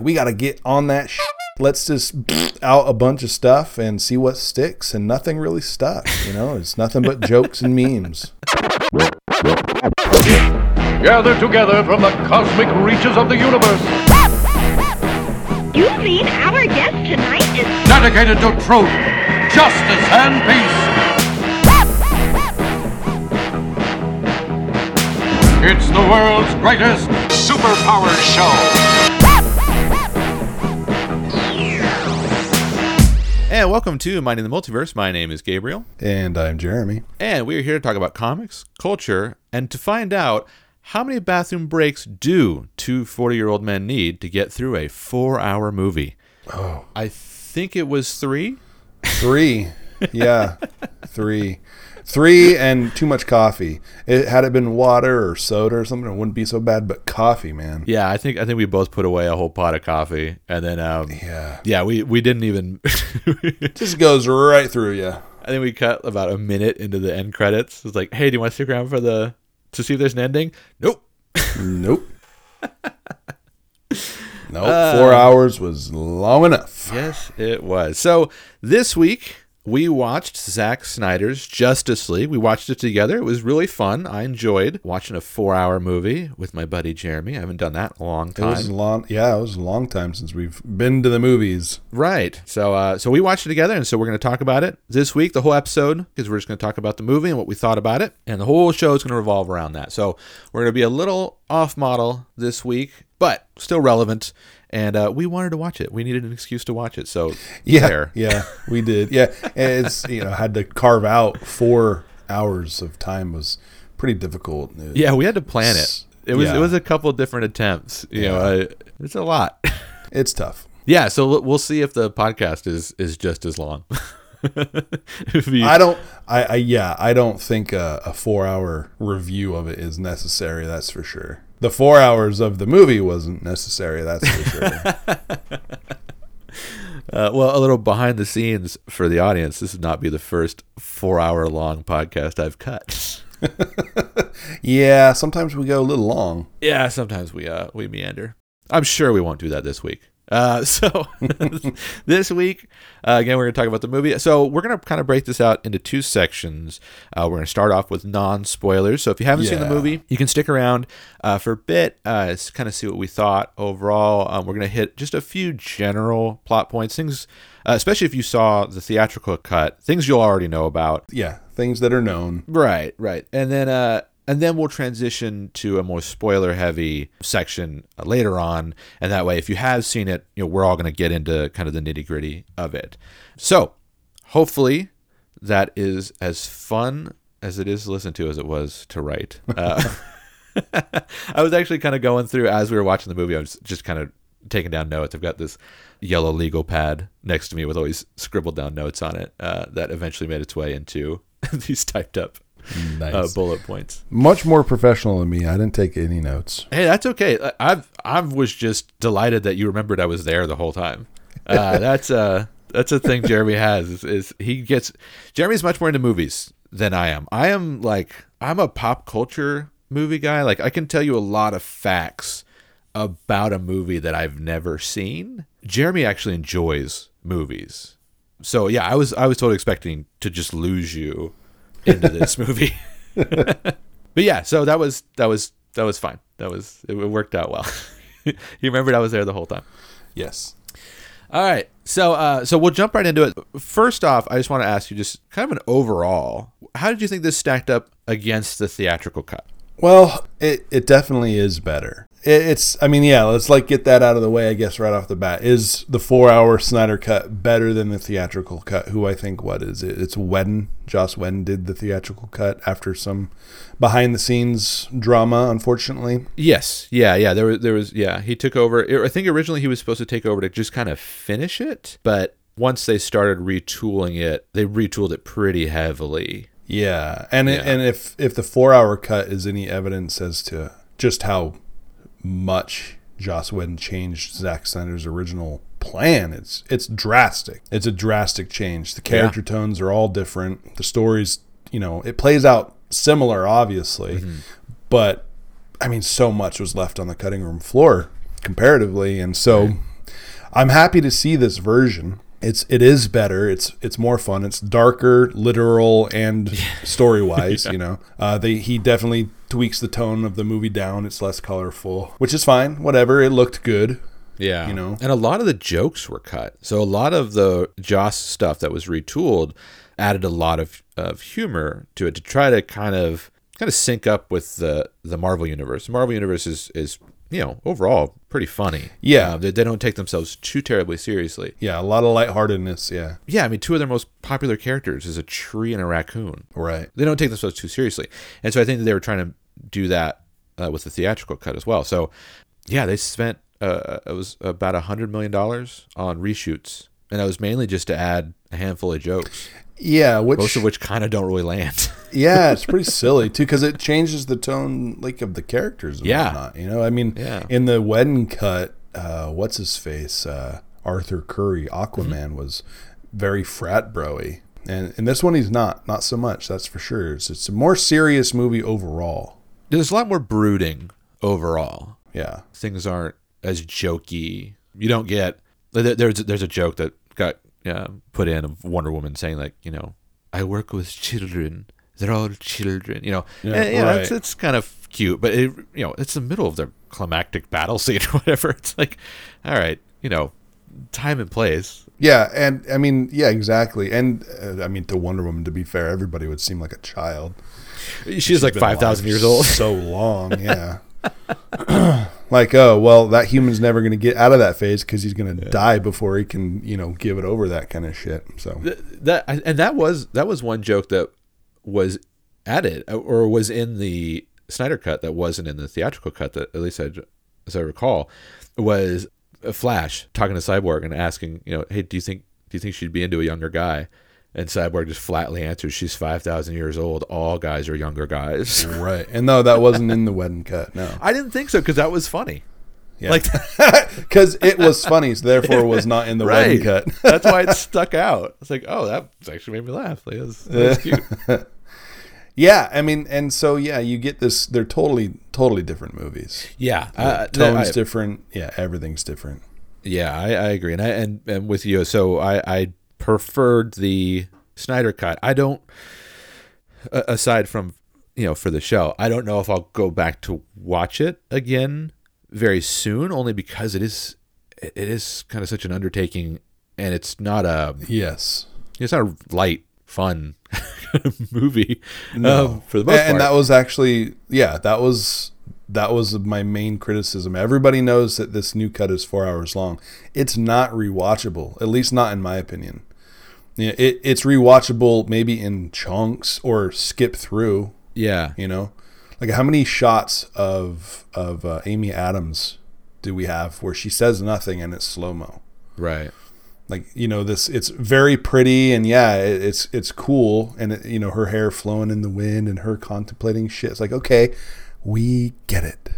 we got to get on that. Shit. Let's just out a bunch of stuff and see what sticks, and nothing really stuck. You know, it's nothing but jokes and memes. Gathered together from the cosmic reaches of the universe, You mean our guest tonight is dedicated to truth, justice, and peace. It's the world's greatest superpower show. And welcome to Minding the Multiverse. My name is Gabriel, And I'm Jeremy. and we are here to talk about comics, culture, and to find out how many bathroom breaks do two 40 year old men need to get through a four hour movie. Oh. I think it was three. Three, yeah, three, three, and too much coffee. It had it been water or soda or something, it wouldn't be so bad. But coffee, man. Yeah, I think I think we both put away a whole pot of coffee, and then um, Yeah, yeah, we we didn't even. just goes right through you. I think we cut about a minute into the end credits. It's like, hey, do you want to stick around for the to see if there's an ending? Nope. Nope. nope. Four hours was long enough. Yes, it was. So this week we watched Zack Snyder's Justice League. We watched it together. It was really fun. I enjoyed watching a four-hour movie with my buddy Jeremy. I haven't done that in a long It was time. long. Yeah, it was a long time since we've been to the movies. Right. So, uh, so we watched it together, and so we're going to talk about it this week, the whole episode, because we're just going to talk about the movie and what we thought about it, and the whole show is going to revolve around that. So, we're going to be a little off model this week, but still relevant. And uh, we wanted to watch it. We needed an excuse to watch it. So, Yeah, there. yeah, we did. Yeah, and it's you know had to carve out four hours of time was pretty difficult. It- Yeah, we had to plan it. It was Yeah. it was a couple different attempts. You know, uh, it's a lot. it's tough. yeah, so we'll- see if the podcast is is just as long. You- I don't. I, I yeah. I don't think a, a four-hour review of it is necessary. That's for sure. The four hours of the movie wasn't necessary. That's for sure. uh, well, a little behind the scenes for the audience. This would not be the first four hour long podcast I've cut. yeah. Sometimes we go a little long. yeah, sometimes we uh we meander. I'm sure we won't do that this week. Uh, so this week, uh, again, we're going to talk about the movie. So we're going to kind of break this out into two sections. Uh, we're going to start off with non-spoilers. So if you haven't seen the movie, you can stick around uh, for a bit, uh, to kind of see what we thought overall. Um, we're going to hit just a few general plot points, things, uh, especially if you saw the theatrical cut, things you'll already know about. Yeah, things that are known. Right, right. And then uh and then we'll transition to a more spoiler heavy section later on and that way if you have seen it, you know, we're all going to get into kind of the nitty-gritty of it. So, hopefully that is as fun as it is to listen to as it was to write. Uh, I was actually kind of going through as we were watching the movie. I was just kind of taking down notes. I've got this yellow legal pad next to me with all these scribbled down notes on it uh, that eventually made its way into these typed up Nice. uh, bullet points. Much more professional than me. I didn't take any notes. Hey, that's okay. I- I've I was just delighted that you remembered I was there the whole time. Uh, that's uh that's a thing Jeremy has is, is he gets Jeremy's much more into movies than I am. I am like I'm a pop culture movie guy. Like I can tell you a lot of facts about a movie that I've never seen. Jeremy actually enjoys movies. So yeah, I was I was totally expecting to just lose you into this movie. but yeah, so that was that was that was fine. That was it worked out well. you remembered I was there the whole time. Yes. All right. So uh so we'll jump right into it. First off, I just want to ask you just kind of an overall, how did you think this stacked up against the theatrical cut? Well, it, it definitely is better. It, it's, I mean, yeah, let's like get that out of the way, I guess, right off the bat. Is the four hour Snyder cut better than the theatrical cut? Who I think, what is it? It's Whedon. Joss Whedon did the theatrical cut after some behind the scenes drama, unfortunately. Yes. Yeah, yeah, there was there was yeah, he took over. I think originally he was supposed to take over to just kind of finish it, but once they started retooling it, they retooled it pretty heavily. Yeah, and it, and if if the four hour cut is any evidence as to just how much Joss Whedon changed Zack Snyder's original plan, it's it's drastic. It's a drastic change. The character tones are all different. The stories, you know, it plays out similar, obviously, mm-hmm. but I mean, so much was left on the cutting room floor comparatively, and so I'm happy to see this version. It's it is better. It's it's more fun. It's darker, literal, and story wise. You know, uh, they he definitely tweaks the tone of the movie down. It's less colorful, which is fine. Whatever. It looked good. Yeah. You know? And a lot of the jokes were cut. So a lot of the Joss stuff that was retooled added a lot of, of humor to it to try to kind of kind of sync up with the the Marvel universe. The Marvel universe is is you know overall pretty funny. Yeah. They, they don't take themselves too terribly seriously. Yeah, a lot of lightheartedness. Yeah, Yeah, I mean, two of their most popular characters is a tree and a raccoon. right. They don't take themselves too seriously, and so I think that they were trying to do that uh, with the theatrical cut as well. So, yeah, they spent uh, it was about a hundred million dollars on reshoots, and that was mainly just to add a handful of jokes, Yeah, which most of which kind of don't really land. yeah, it's pretty silly too because it changes the tone like of the characters. And Yeah. whatnot, you know. I mean, Yeah. in the Whedon cut, uh, what's his face? Uh, Arthur Curry, Aquaman, Mm-hmm. was very frat broy, and in this one he's not. Not so much. That's for sure. It's, it's a more serious movie overall. There's a lot more brooding overall. Yeah. Things aren't as jokey. You don't get there's there's a joke that got uh, put in of Wonder Woman saying like you know I work with children. They're all children. You know, Yeah, and, know, it's it's kind of cute, but it you know it's the middle of the climactic battle scene or whatever. It's like, all right, you know, time and place. Yeah, and I mean, yeah, exactly. And uh, I mean, to Wonder Woman, to be fair, everybody would seem like a child. She's like five thousand years old. So long, yeah. like, oh well, that human's never going to get out of that phase because he's going to die before he can, you know, give it over that kind of shit. So Th- that and that was that was one joke that was added uh, or was in the Snyder cut that wasn't in the theatrical cut that at least I, as I recall was a Flash talking to Cyborg and asking you know hey do you think do you think she'd be into a younger guy and Cyborg just flatly answers she's five thousand years old all guys are younger guys right, and no, that wasn't in the Whedon cut. No, I didn't think so because that was funny yeah. like because it was funny, so therefore it was not in the Whedon cut. that's why it stuck out it's like oh that actually made me laugh like, that's, that's cute yeah, I mean, and so yeah, you get this. They're totally, totally different movies. yeah uh, Tone's I- different. Yeah, everything's different. Yeah, I, I agree, and I and, and with you. So I I preferred the Snyder cut. I don't. Aside from you know for the show, I don't know if I'll go back to watch it again very soon, only because it is it is kind of such an undertaking, and it's not a Yes. it's not a light fun movie No. um, for the most and, and that was actually yeah that was that was my main criticism everybody knows that this new cut is four hours long it's not rewatchable at least not in my opinion yeah, it, it's rewatchable maybe in chunks or skip through yeah, you know? Like how many shots of of uh, amy adams do we have where she says nothing and it's slow-mo? Right. like you know this it's very pretty and yeah it, it's it's cool and it, you know her hair flowing in the wind and her contemplating shit. It's like okay we get it.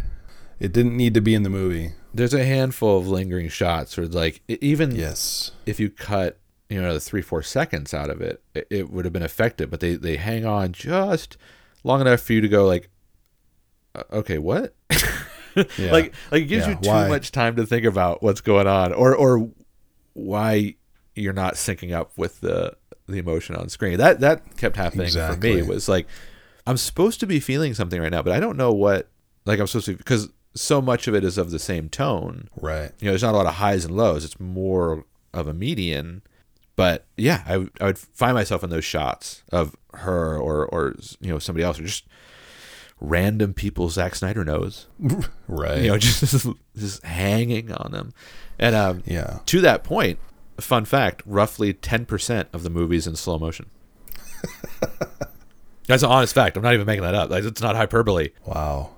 It didn't need to be in the movie. There's a handful of lingering shots, or like even yes. if you cut you know the three four seconds out of it, it, it would have been effective. But they they hang on just long enough for you to go like, uh, okay, what? Yeah. Like like it gives Yeah, you too why? much time to think about what's going on, or or why you're not syncing up with the the emotion on screen. That that kept happening for Exactly. me. Was like I'm supposed to be feeling something right now, but I don't know what. Like I'm supposed to because so much of it is of the same tone right you know, there's not a lot of highs and lows. It's more of a median. But yeah, I, would- I would find myself in those shots of her or or you know somebody else or just random people Zack Snyder knows. right You know, just just hanging on them. And um, yeah to that point, fun fact: roughly ten percent of the movies in slow motion. That's an honest fact. I'm not even making that up. Like it's not hyperbole. wow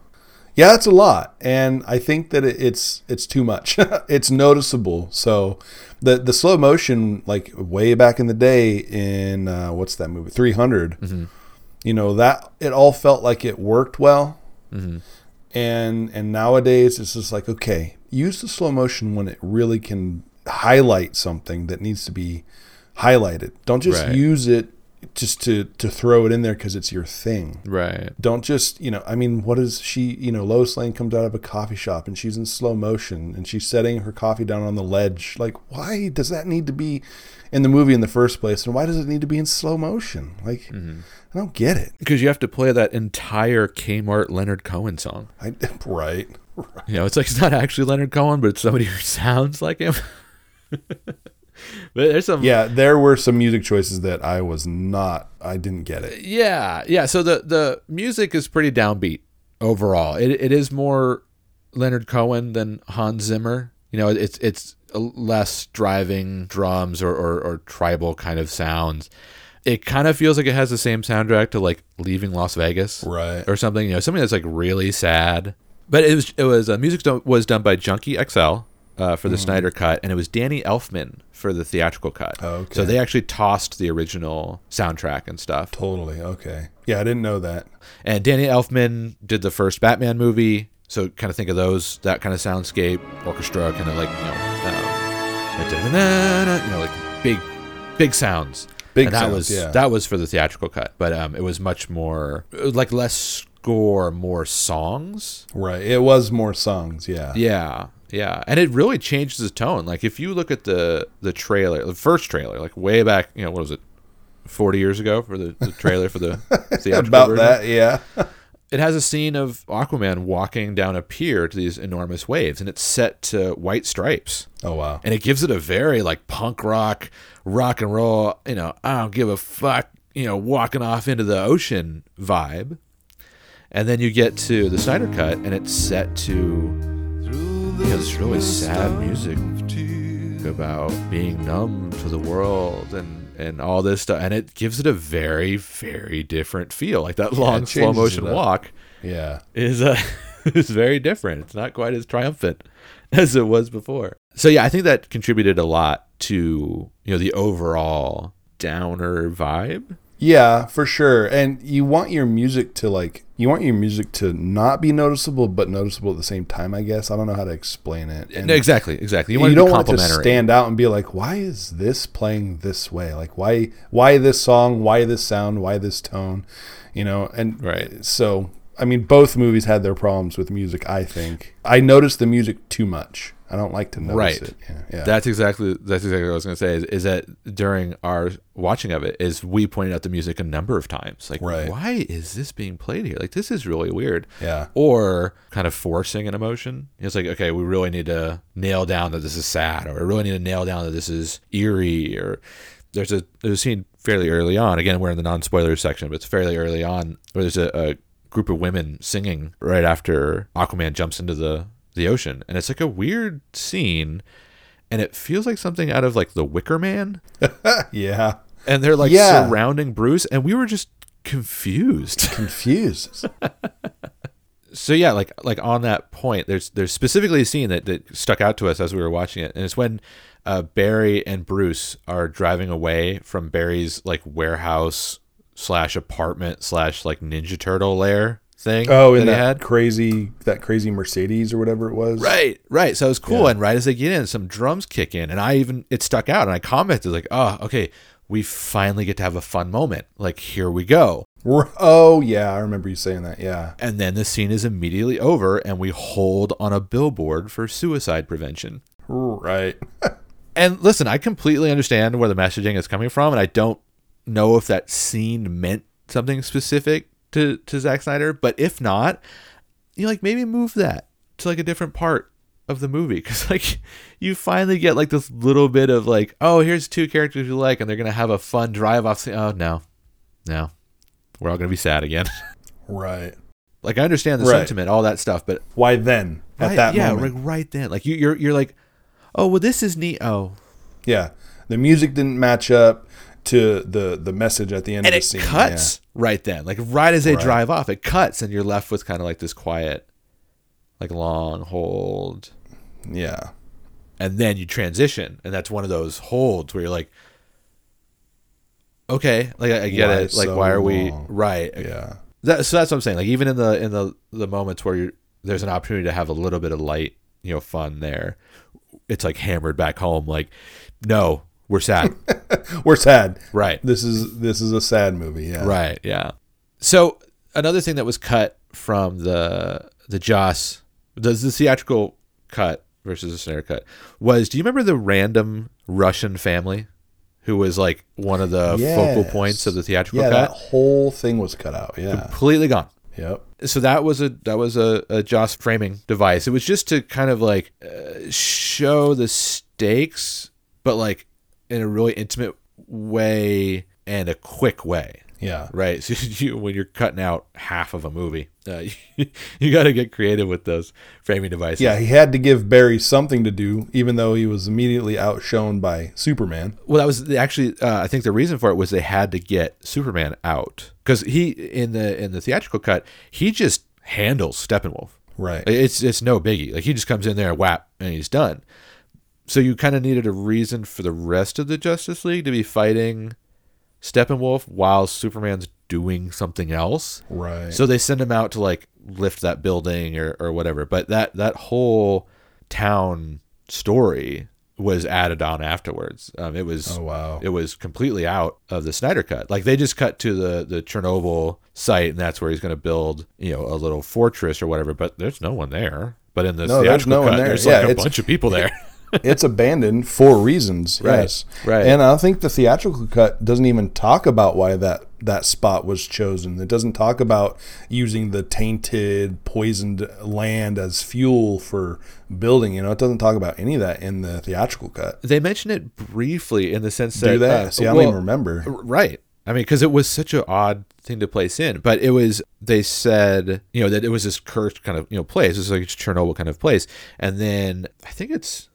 yeah that's a lot and i think that it's it's too much. It's noticeable. So the the slow motion like way back in the day in uh, what's that movie? 300 you know that it all felt like it worked well. And and nowadays it's just like okay use the slow motion when it really can highlight something that needs to be highlighted. Don't just Right. use it just to to throw it in there because it's your thing. Right. Don't just you know. I mean, what is she? You know, Lois Lane comes out of a coffee shop and she's in slow motion and she's setting her coffee down on the ledge. Like, why does that need to be in the movie in the first place? And why does it need to be in slow motion? Like, mm-hmm. I don't get it. Because you have to play that entire Kmart Leonard Cohen song. I right. You know, it's like it's not actually Leonard Cohen, but it's somebody who sounds like him. but there's some Yeah, there were some music choices that I was not. I didn't get it. Yeah, yeah. So the the music is pretty downbeat overall. It it is more Leonard Cohen than Hans Zimmer. You know, it's it's less driving drums or, or, or tribal kind of sounds. It kind of feels like it has the same soundtrack to like Leaving Las Vegas, Right. or something. You know, something that's like really sad. But it was it was uh, music was done by Junkie XL uh, for the Snyder cut, and it was Danny Elfman for the theatrical cut. Oh, okay. So they actually tossed the original soundtrack and stuff. Totally. Okay. Yeah, I didn't know that. And Danny Elfman did the first Batman movie, so kind of think of those that kind of soundscape orchestra, kind of like you know, um, you know, like big, big sounds. Big and that sounds, was yeah. that was for the theatrical cut, but um, it was much more like less score, more songs. Right. It was more songs. Yeah. Yeah, yeah, and it really changes the tone. Like if you look at the the trailer, the first trailer, like way back, you know, what was it, forty years ago for the, the trailer for the theatrical About version? that. Yeah. it has a scene of Aquaman walking down a pier to these enormous waves, and it's set to white stripes. Oh wow. And it gives it a very like punk rock, rock and roll, you know, I don't give a fuck, you know, walking off into the ocean vibe. And then you get to the Snyder cut, and it's set to know, this really sad music about being numb to the world and and all this stuff, and it gives it a very very different feel. Like that long it slow motion walk Yeah. is uh, is very different. It's not quite as triumphant as it was before. So yeah, I think that contributed a lot to you know the overall downer vibe. Yeah, for sure. And you want your music to like you want your music to not be noticeable but noticeable at the same time, I guess. I don't know how to explain it. And exactly, exactly. You you, want to don't want it to stand out and be like, why is this playing this way? Like why why this song, why this sound, why this tone? You know, and Right. so I mean both movies had their problems with music, I think. I noticed the music too much. I don't like to notice Right. it. Yeah. yeah. That's exactly that's exactly what I was going to say. Is, is that during our watching of it, is we pointed out the music a number of times. Like, Right. why is this being played here? Like, this is really weird. Yeah. Or kind of forcing an emotion. It's like, okay, we really need to nail down that this is sad, or we really need to nail down that this is eerie. Or there's a there's a scene fairly early on. Again, we're in the non spoilers section, but it's fairly early on where there's a, a group of women singing right after Aquaman jumps into the the ocean, and it's like a weird scene, and it feels like something out of like The Wicker Man, yeah. and they're like Yeah. surrounding Bruce, and we were just confused. Confused. so yeah, like like on that point, there's there's specifically a scene that, that stuck out to us as we were watching it, and it's when uh, Barry and Bruce are driving away from Barry's like warehouse slash apartment slash like Ninja Turtle lair thing. Oh, in that that had. crazy that crazy Mercedes or whatever it was. Right, right. So it was cool. Yeah. And right as they get in, some drums kick in, and I even it stuck out, and I commented like, "Oh, okay, we finally get to have a fun moment. Like here we go." Oh yeah, I remember you saying that. Yeah. And then the scene is immediately over, and we hold on a billboard for suicide prevention. Right. And listen, I completely understand where the messaging is coming from, and I don't know if that scene meant something specific to to Zack Snyder. But if not, you know, like maybe move that to like a different part of the movie because like you finally get like this little bit of like, oh, here's two characters you like, and they're gonna have a fun drive off. scene. Oh no, no, we're all gonna be sad again. Right. like I understand the Right. sentiment, all that stuff, but Why then? At right, that yeah, moment. like right then, like you, you're you're like, oh well, this is neat. Oh, Yeah. The music didn't match up to the the message at the end and of the scene. cuts right then like right as they Right. drive off it cuts and you're left with kind of like this quiet like long hold Yeah. yeah. and then you transition and that's one of those holds where you're like okay like i, I get Why it like so why are we long? right Yeah. that, so that's what i'm saying like even in the in the the moments where you're there's an opportunity to have a little bit of light you know fun there it's like hammered back home like no we're sad We're sad. Right. This is this is a sad movie. Yeah. Right. Yeah. So another thing that was cut from the the Joss, does the theatrical cut versus the Snyder cut was. Do you remember the random Russian family who was like one of the focal points of the theatrical cut? Yeah, that whole thing was cut out. Yeah. Completely gone. Yep. so that was a that was a, a Joss framing device. It was just to kind of like uh, show the stakes, but like in a really intimate way and a quick way. Yeah. Right. So you, when you're cutting out half of a movie, uh, you, you got to get creative with those framing devices. Yeah, he had to give Barry something to do, even though he was immediately outshone by Superman. Well, that was the, actually. Uh, I think the reason for it was they had to get Superman out because he in the in the theatrical cut he just handles Steppenwolf. Right. It's it's no biggie. Like he just comes in there, whap, and he's done. So you kind of needed a reason for the rest of the Justice League to be fighting Steppenwolf while Superman's doing something else. Right. So they send him out to like lift that building or, or whatever. But that that whole town story was added on afterwards. Um, it was Oh, wow. it was completely out of the Snyder cut. Like they just cut to the the Chernobyl site, and that's where he's going to build you know a little fortress or whatever. But there's no one there. But in the No, there's no one there. there's Yeah, like a bunch of people there. It's abandoned for reasons. Right, Yes. right. And I think the theatrical cut doesn't even talk about why that that spot was chosen. It doesn't talk about using the tainted, poisoned land as fuel for building. You know, it doesn't talk about any of that in the theatrical cut. they mention it briefly in the sense that Do that? uh, See, I don't even remember. Right. I mean, because it was such an odd thing to place in, but it was. They said, you know, that it was this cursed kind of you know place. It was like a Chernobyl kind of place, and then I think it's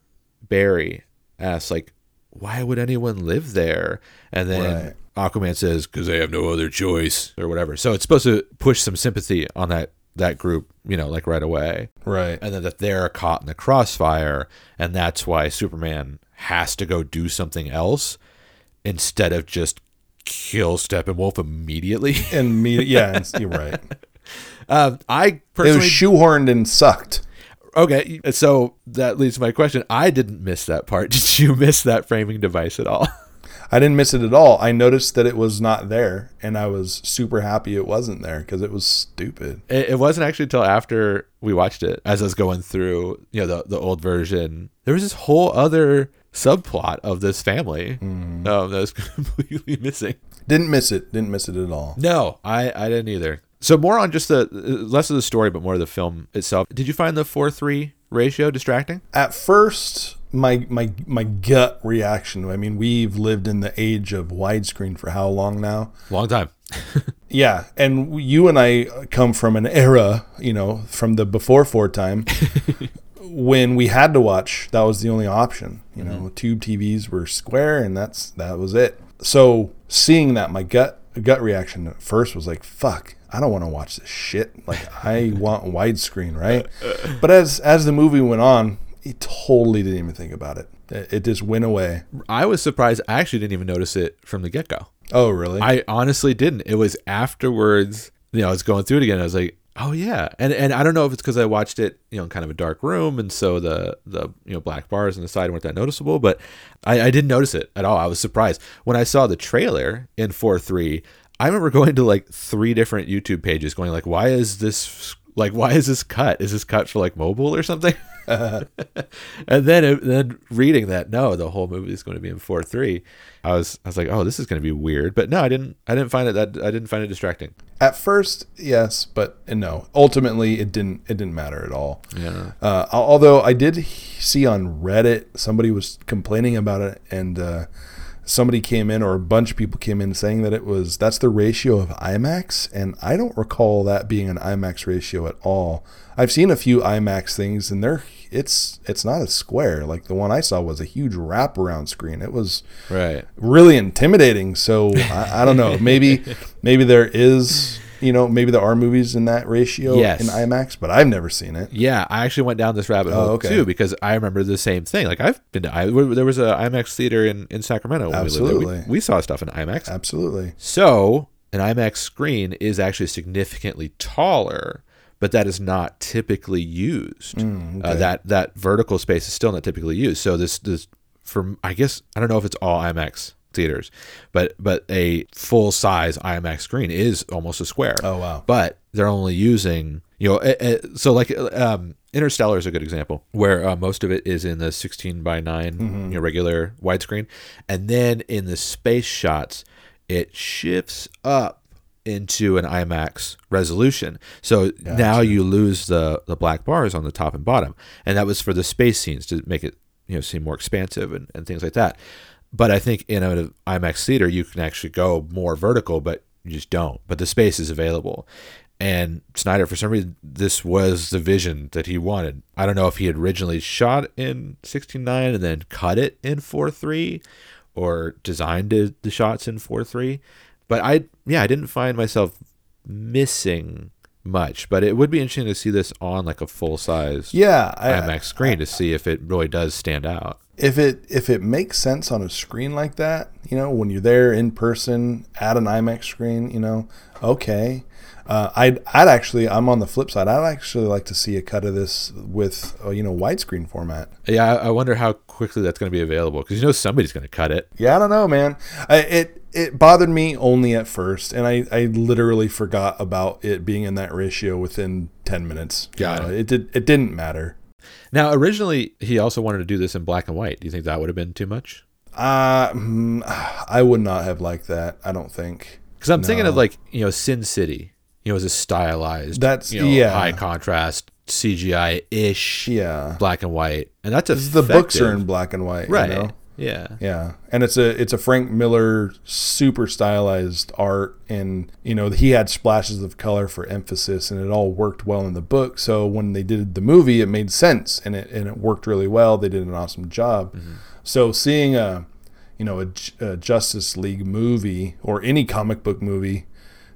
Barry asks like, "Why would anyone live there?" And then Aquaman says, "Because they have no other choice," or whatever. So it's supposed to push some sympathy on that that group, you know, like right away Right. and then that they're caught in the crossfire, and that's why Superman has to go do something else instead of just kill Steppenwolf immediately. And me, yeah, and- you're right. um, I It was personally shoehorned and sucked. Okay, so that leads to my question. I didn't miss that part. Did you miss that framing device at all? I didn't miss it at all. I noticed that it was not there, and I was super happy it wasn't there because it was stupid. It, it wasn't actually until after we watched it, as I was going through, you know, the the old version. There was this whole other subplot of this family um, that was completely missing. Didn't miss it. Didn't miss it at all. No, I, I didn't either. So more on just the less of the story, but more of the film itself. Did you find the four three ratio distracting? At first, my my my gut reaction. I mean, we've lived in the age of widescreen for how long now? Long time. Yeah, and you and I come from an era, you know, from the before four time, when we had to watch. That was the only option. You know, mm-hmm. tube TVs were square, and that's that was it. So seeing that, my gut gut reaction at first was like, "Fuck." I don't want to watch this shit. Like I want widescreen, right? But as as the movie went on, he totally didn't even think about it. It, it just went away. I was surprised. I actually didn't even notice it from the get go. Oh, really? I honestly didn't. It was afterwards. You know, I was going through it again. I was like, oh yeah, and and I don't know if it's because I watched it, you know, in kind of a dark room, and so the the you know black bars on the side weren't that noticeable. But I, I didn't notice it at all. I was surprised when I saw the trailer in four three. I remember going to like three different YouTube pages, going like, why is this like why is this cut? Is this cut for like mobile or something? and then it, then reading that no the whole movie is going to be in 4-3 i was i was like oh this is going to be weird but no i didn't i didn't find it that i didn't find it distracting At first, yes, but no. Ultimately, it didn't. It didn't matter at all. Yeah. Uh, although I did see on Reddit somebody was complaining about it, and uh, somebody came in, or a bunch of people came in, saying that it was that's the ratio of IMAX, and I don't recall that being an IMAX ratio at all. I've seen a few IMAX things, and they're it's it's not a square. Like the one I saw was a huge wraparound screen. It was right really intimidating. So I, I don't know. Maybe maybe there is you know maybe there are movies in that ratio Yes. in IMAX, but I've never seen it. yeah i actually went down this rabbit hole Oh, okay. too because i remember the same thing like i've been to I, there was a imax theater in, in sacramento when we. Absolutely. We, we saw stuff in imax Absolutely. So, an IMAX screen is actually significantly taller, but that is not typically used. uh, that that vertical space is still not typically used. So this this for I guess I don't know if it's all IMAX theaters, but but a full size IMAX screen is almost a square. Oh, wow. But they're only using you know eh, eh, so like um, Interstellar is a good example where uh, most of it is in the 16 by 9 Mm-hmm. you know regular widescreen, and then in the space shots it shifts up into an IMAX resolution. So now you lose the the black bars on the top and bottom, and that was for the space scenes to make it you know seem more expansive and, and things like that. But I think in an IMAX theater you can actually go more vertical, but you just don't. But the space is available. And Snyder, for some reason, this was the vision that he wanted. I don't know if he had originally shot in 16.9 and then cut it in 4.3 or designed the, shots in 4.3. But I, yeah, I didn't find myself missing much. But it would be interesting to see this on like a full size Yeah, I, IMAX screen to see if it really does stand out. If it if it makes sense on a screen like that, you know, when you're there in person at an IMAX screen, you know, okay. Uh, I'd I'd actually I'm on the flip side. I'd actually like to see a cut of this with uh, you know widescreen format. Yeah, I wonder how quickly that's going to be available because you know somebody's going to cut it. Yeah, I don't know, man. I, it it bothered me only at first, and I, I literally forgot about it being in that ratio within ten minutes. You know, it. it did it didn't matter. Now, originally, he also wanted to do this in black and white. Do you think that would have been too much? Uh, mm, I would not have liked that. I don't think. Because I'm thinking of like you know Sin City, you know, as a stylized, That's- you know, yeah. high contrast CGI ish, Yeah, black and white, and that's the books are in black and white, right. You know? Yeah, Yeah, and it's a it's a Frank Miller super stylized art, and you know he had splashes of color for emphasis, and it all worked well in the book. So when they did the movie, it made sense, and it and it worked really well. They did an awesome job. Mm-hmm. So seeing a you know a Justice League movie or any comic book movie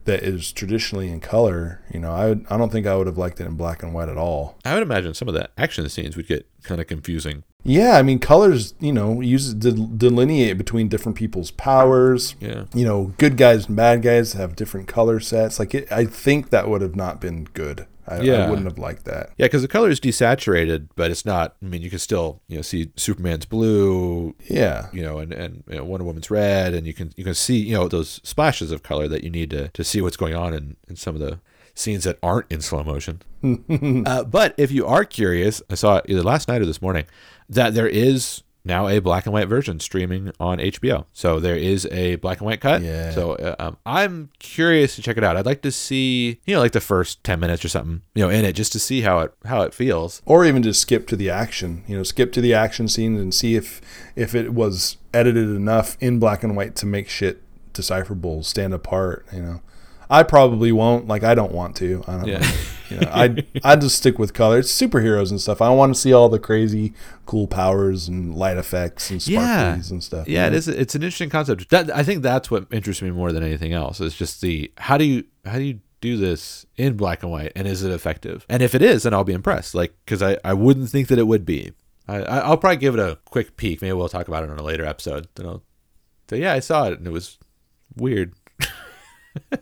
that is traditionally in color, you know, I would, I don't think I would have liked it in black and white at all. I would imagine some of the action scenes would get kind of confusing. Yeah, I mean, colors, you know, use del- delineate between different people's powers. Yeah. You know, good guys and bad guys have different color sets. Like, it, I think that would have not been good. I, Yeah. I wouldn't have liked that. Yeah, because the color is desaturated, but it's not. I mean, you can still you know see Superman's blue, Yeah. you know, and and you know, Wonder Woman's red, and you can you can see you know those splashes of color that you need to to see what's going on in in some of the scenes that aren't in slow motion. uh, but if you are curious, I saw it either last night or this morning that there is now a black and white version streaming on HBO. So there is a black and white cut. Yeah. So uh, um, I'm curious to check it out. I'd like to see you know like the first ten minutes or something you know in it just to see how it how it feels. Or even just skip to the action. You know, skip to the action scenes and see if if it was edited enough in black and white to make shit decipherable, stand apart. You know, I probably won't. Like, I don't want to. I don't. Yeah. know. You know, I I just stick with color. It's superheroes and stuff. I want to see all the crazy, cool powers and light effects and Yeah. and stuff. Yeah, you know? is. It's an interesting concept. That I think that's what interests me more than anything else. Is just the how do you how do you do this in black and white, and is it effective? And if it is, then I'll be impressed. Like because I I wouldn't think that it would be. I I'll probably give it a quick peek. Maybe we'll talk about it on a later episode. Then I'll say yeah, I saw it and it was weird.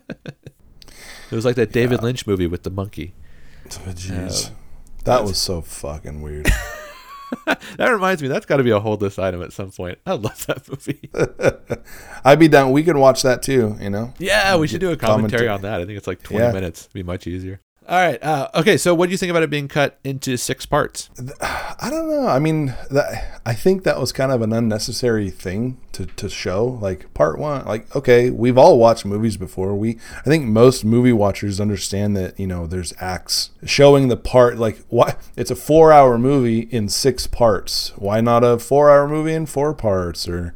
it was like that David Lynch movie with the monkey. Oh, Jeez, um, that was so fucking weird. That reminds me, that's got to be a hold this item at some point. I love that movie. I'd be down. We could watch that too. You know. Yeah, we should do a commentary Commentary. on that. I think it's like 20 Yeah. minutes. It'd be much easier. All right. Uh, okay. So, what do you think about it being cut into six parts? I don't know. I mean, that, I think that was kind of an unnecessary thing to, to show. Like part one, like okay, we've all watched movies before. We, I think most movie watchers understand that you know there's acts showing the part. Like why it's a four hour movie in six parts. Why not a four hour movie in four parts? Or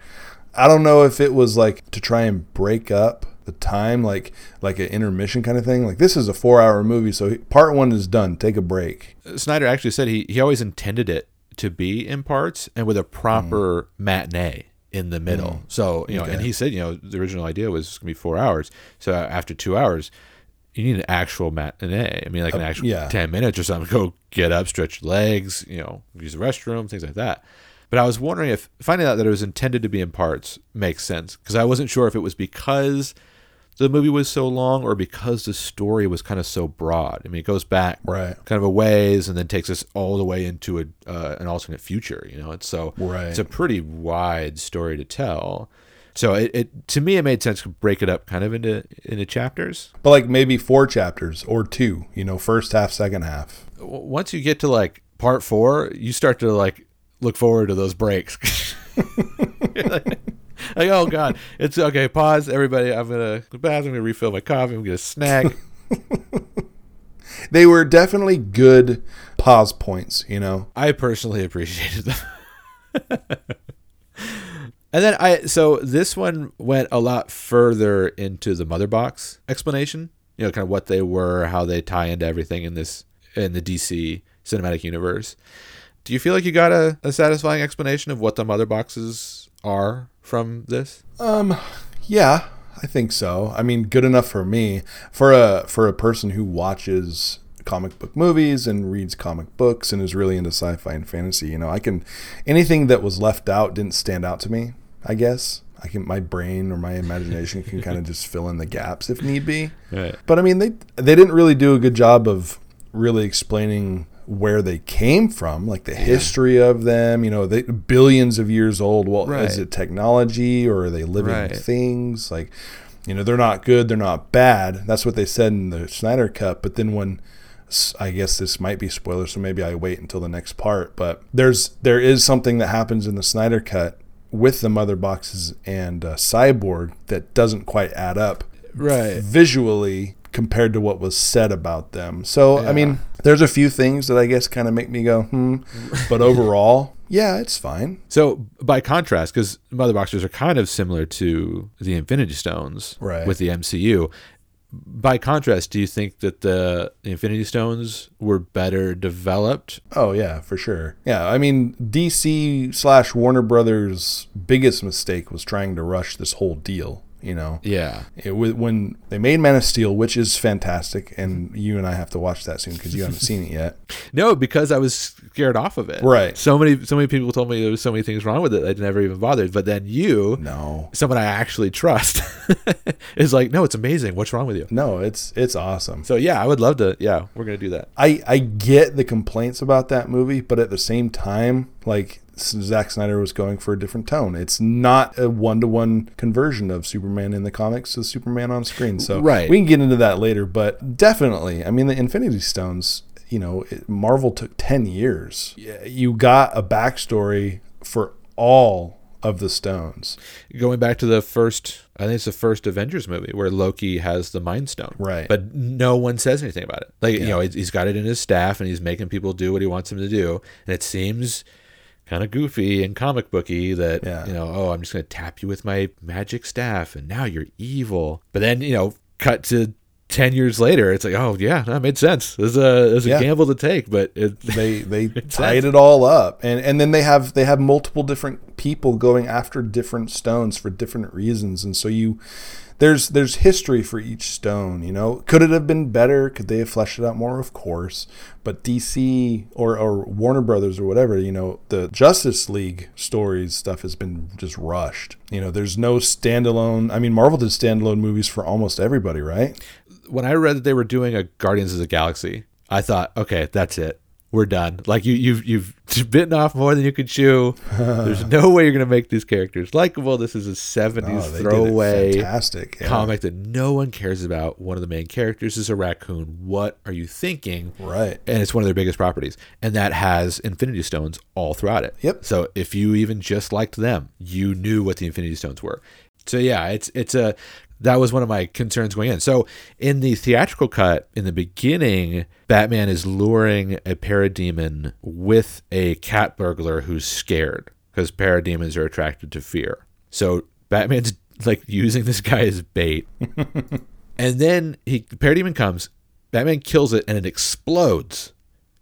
I don't know if it was like to try and break up the time, like like an intermission kind of thing. Like this is a four hour movie, so part one is done. Take a break. Snyder actually said he, he always intended it to be in parts and with a proper mm. matinee in the middle. Mm. So, you know, and he said, you know, the original idea was going to be four hours. So, after two hours, you need an actual matinee. I mean, like an uh, actual yeah. 10 minutes or something. Go get up, stretch your legs, you know, use the restroom, things like that. But I was wondering if finding out that it was intended to be in parts makes sense because I wasn't sure if it was because the movie was so long or because the story was kind of so broad. I mean, it goes back Right. kind of a ways and then takes us all the way into a uh, an alternate future. You know, it's so Right. it's a pretty wide story to tell. So it, it to me it made sense to break it up kind of into into chapters. But like maybe four chapters or two, you know, first half, second half. Once you get to like part four, you start to like look forward to those breaks. like, like, oh god, it's okay. Pause, everybody. I'm gonna go to the bathroom. I'm gonna refill my coffee. I'm gonna get a snack. They were definitely good pause points, you know. I personally appreciated them. and then I so this one went a lot further into the mother box explanation. You know, kind of what they were, how they tie into everything in this in the DC cinematic universe. Do you feel like you got a, a satisfying explanation of what the mother boxes are from this? Um, yeah, I think so. I mean, good enough for me. For a for a person who watches comic book movies and reads comic books and is really into sci-fi and fantasy, you know, I can anything that was left out didn't stand out to me, I guess. I can my brain or my imagination can kind of just fill in the gaps if need be. Right. But I mean, they they didn't really do a good job of really explaining where they came from, like the history of them. You know, they billions of years old. Well, Right. is it technology or are they living Right. things? Like, you know, they're not good, they're not bad. That's what they said in the Snyder Cut. But then when I guess this might be spoilers, so maybe I wait until the next part. But there's there is something that happens in the Snyder Cut with the mother boxes and uh, Cyborg that doesn't quite add up Right. visually compared to what was said about them. So, I mean, there's a few things that I guess kind of make me go, hmm. But overall, yeah, it's fine. So by contrast, because mother Boxers are kind of similar to the Infinity Stones Right. with the MCU. By contrast, do you think that the Infinity Stones were better developed? Oh, yeah, for sure. Yeah, I mean, DC slash Warner Brothers' biggest mistake was trying to rush this whole deal. You know, Yeah. it, when they made Man of Steel, which is fantastic, and you and I have to watch that soon because you haven't seen it yet. No, because I was scared off of it. Right. So many, so many people told me there was so many things wrong with it. i'd never even bothered. But then you, No, someone I actually trust, is like, no, it's amazing. What's wrong with you? no, it's it's awesome. So yeah, I would love to. Yeah, we're gonna do that. I I get the complaints about that movie, but at the same time, like Zack Snyder was going for a different tone. It's not a one to one conversion of Superman in the comics to Superman on screen. So Right. we can get into that later, but definitely, I mean, the Infinity Stones. You know, it, Marvel took ten years. Yeah, You got a backstory for all of the stones. Going back to the first, I think it's the first Avengers movie where Loki has the Mind Stone. Right. But no one says anything about it. Like, you know, he's got it in his staff and he's making people do what he wants them to do. And it seems kind of goofy and comic booky that, Yeah. you know, oh, I'm just going to tap you with my magic staff and now you're evil. But then, you know, cut to 10 years later, it's like, oh, yeah, that made sense. There's a, there's a Yeah. gamble to take, but it, they they tied it all up. And and then they have they have multiple different people going after different stones for different reasons. And so you there's there's history for each stone you know? Could it have been better? Could they have fleshed it out more? Of course. But dc or, or warner brothers or whatever you know the justice league stories stuff has been just rushed. You know there's no standalone i mean marvel did standalone movies for almost everybody right when I read that they were doing a Guardians of the Galaxy, I thought, okay, that's it. We're done. Like you, you've you've bitten off more than you could chew. There's no way you're gonna make these characters likable. This is a '70s Oh, they did it throwaway fantastic yeah. comic that no one cares about. One of the main characters is a raccoon. What are you thinking? right And it's one of their biggest properties, and that has Infinity Stones all throughout it. Yep. So if you even just liked them, you knew what the Infinity Stones were. So yeah, it's it's a that was one of my concerns going in. So in the theatrical cut, in the beginning, Batman is luring a parademon with a cat burglar who's scared because parademons are attracted to fear. So Batman's like using this guy as bait. and then he the parademon comes, Batman kills it and it explodes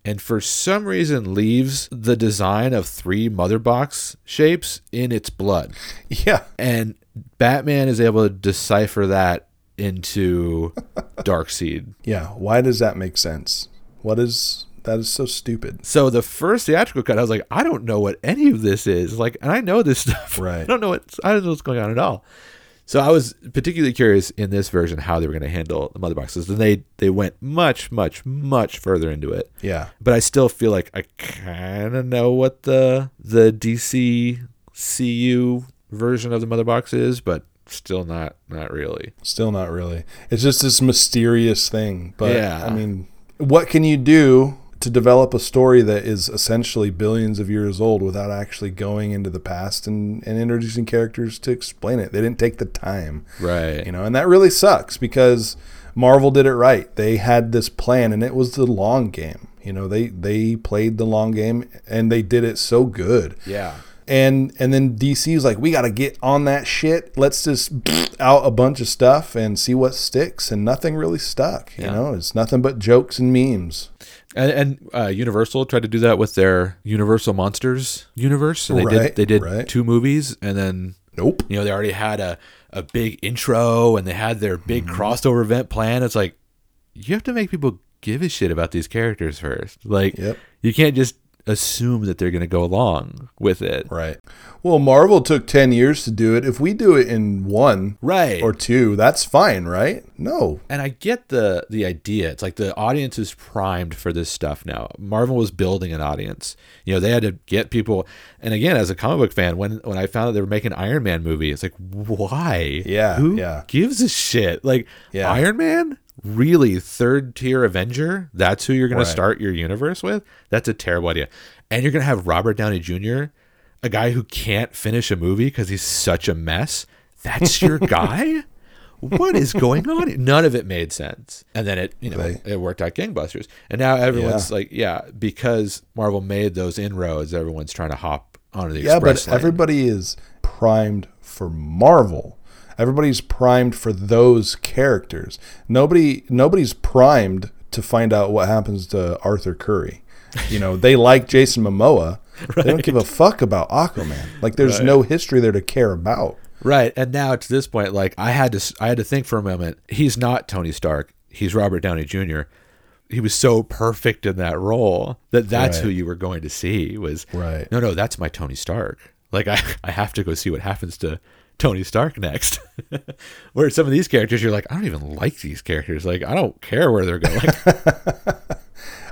and for some reason leaves the design of three mother box shapes in its blood. yeah And Batman is able to decipher that into Darkseid. Yeah, why does that make sense? What is that is so stupid. So the first theatrical cut, I was like, I don't know what any of this is. Like, and I know this stuff. Right. I don't know what I don't know what's going on at all. So I was particularly curious in this version how they were going to handle the mother boxes. And they they went much, much, much further into it. Yeah. but I still feel like I kind of know what the the DC CU version of the mother box is, but still not not really. Still not really. It's just this mysterious thing. But Yeah. I mean, what can you do to develop a story that is essentially billions of years old without actually going into the past and, and introducing characters to explain it? They didn't take the time. Right. You know, and that really sucks because Marvel did it right. They had this plan and it was the long game. You know, they they played the long game and they did it so good. Yeah. And and then DC's like, we got to get on that shit. Let's just out a bunch of stuff and see what sticks. And nothing really stuck. You Yeah. know, it's nothing but jokes and memes. And, and uh, Universal tried to do that with their Universal Monsters universe. And they Right, did they did right. two movies, and then Nope. you know they already had a a big intro, and they had their big Mm-hmm. crossover event plan. It's like you have to make people give a shit about these characters first. Like Yep. you can't just assume that they're going to go along with it. Right. Well, Marvel took 10 years to do it. If we do it in one Right. or two, that's fine, right? No. and I get the the idea. It's like the audience is primed for this stuff now. Marvel was building an audience. You know, they had to get people. And again, as a comic book fan, when when I found out they were making Iron Man movie, it's like, why? Yeah, who yeah. gives a shit? Like Yeah. Iron Man, really third tier Avenger. That's who you're going Right. to start your universe with. That's a terrible idea. And you're going to have Robert Downey Jr., a guy who can't finish a movie because he's such a mess. That's your guy what is going on? None of it made sense. And then it, you know, Right. it worked out gangbusters. And now everyone's like, yeah, because Marvel made those inroads, everyone's trying to hop onto the Yeah, but lane. everybody is primed for Marvel. Everybody's primed for those characters. Nobody nobody's primed to find out what happens to Arthur Curry. You know, they like Jason Momoa. They don't give a fuck about Aquaman. Like there's no history there to care about. Right. And now to this point, like I had to, I had to think for a moment. He's not Tony Stark. He's Robert Downey Jr. He was so perfect in that role that that's Right. who you were going to see. Was Right. No, no, that's my Tony Stark. Like I, I have to go see what happens to Tony Stark next. where some of these characters, you're like, I don't even like these characters. Like I don't care where they're going.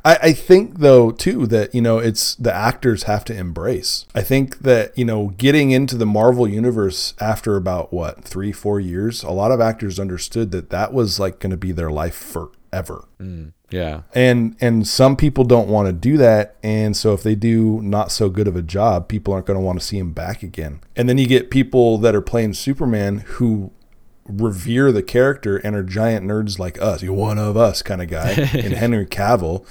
I, I think though too that you know it's the actors have to embrace. I think that you know getting into the Marvel universe after about what three four years, a lot of actors understood that that was like going to be their life forever. Mm. Yeah. And and some people don't want to do that, and so if they do not so good of a job, people aren't going to want to see him back again. And then you get people that are playing Superman who revere the character and are giant nerds like us, you one of us kind of guy, and Henry Cavill.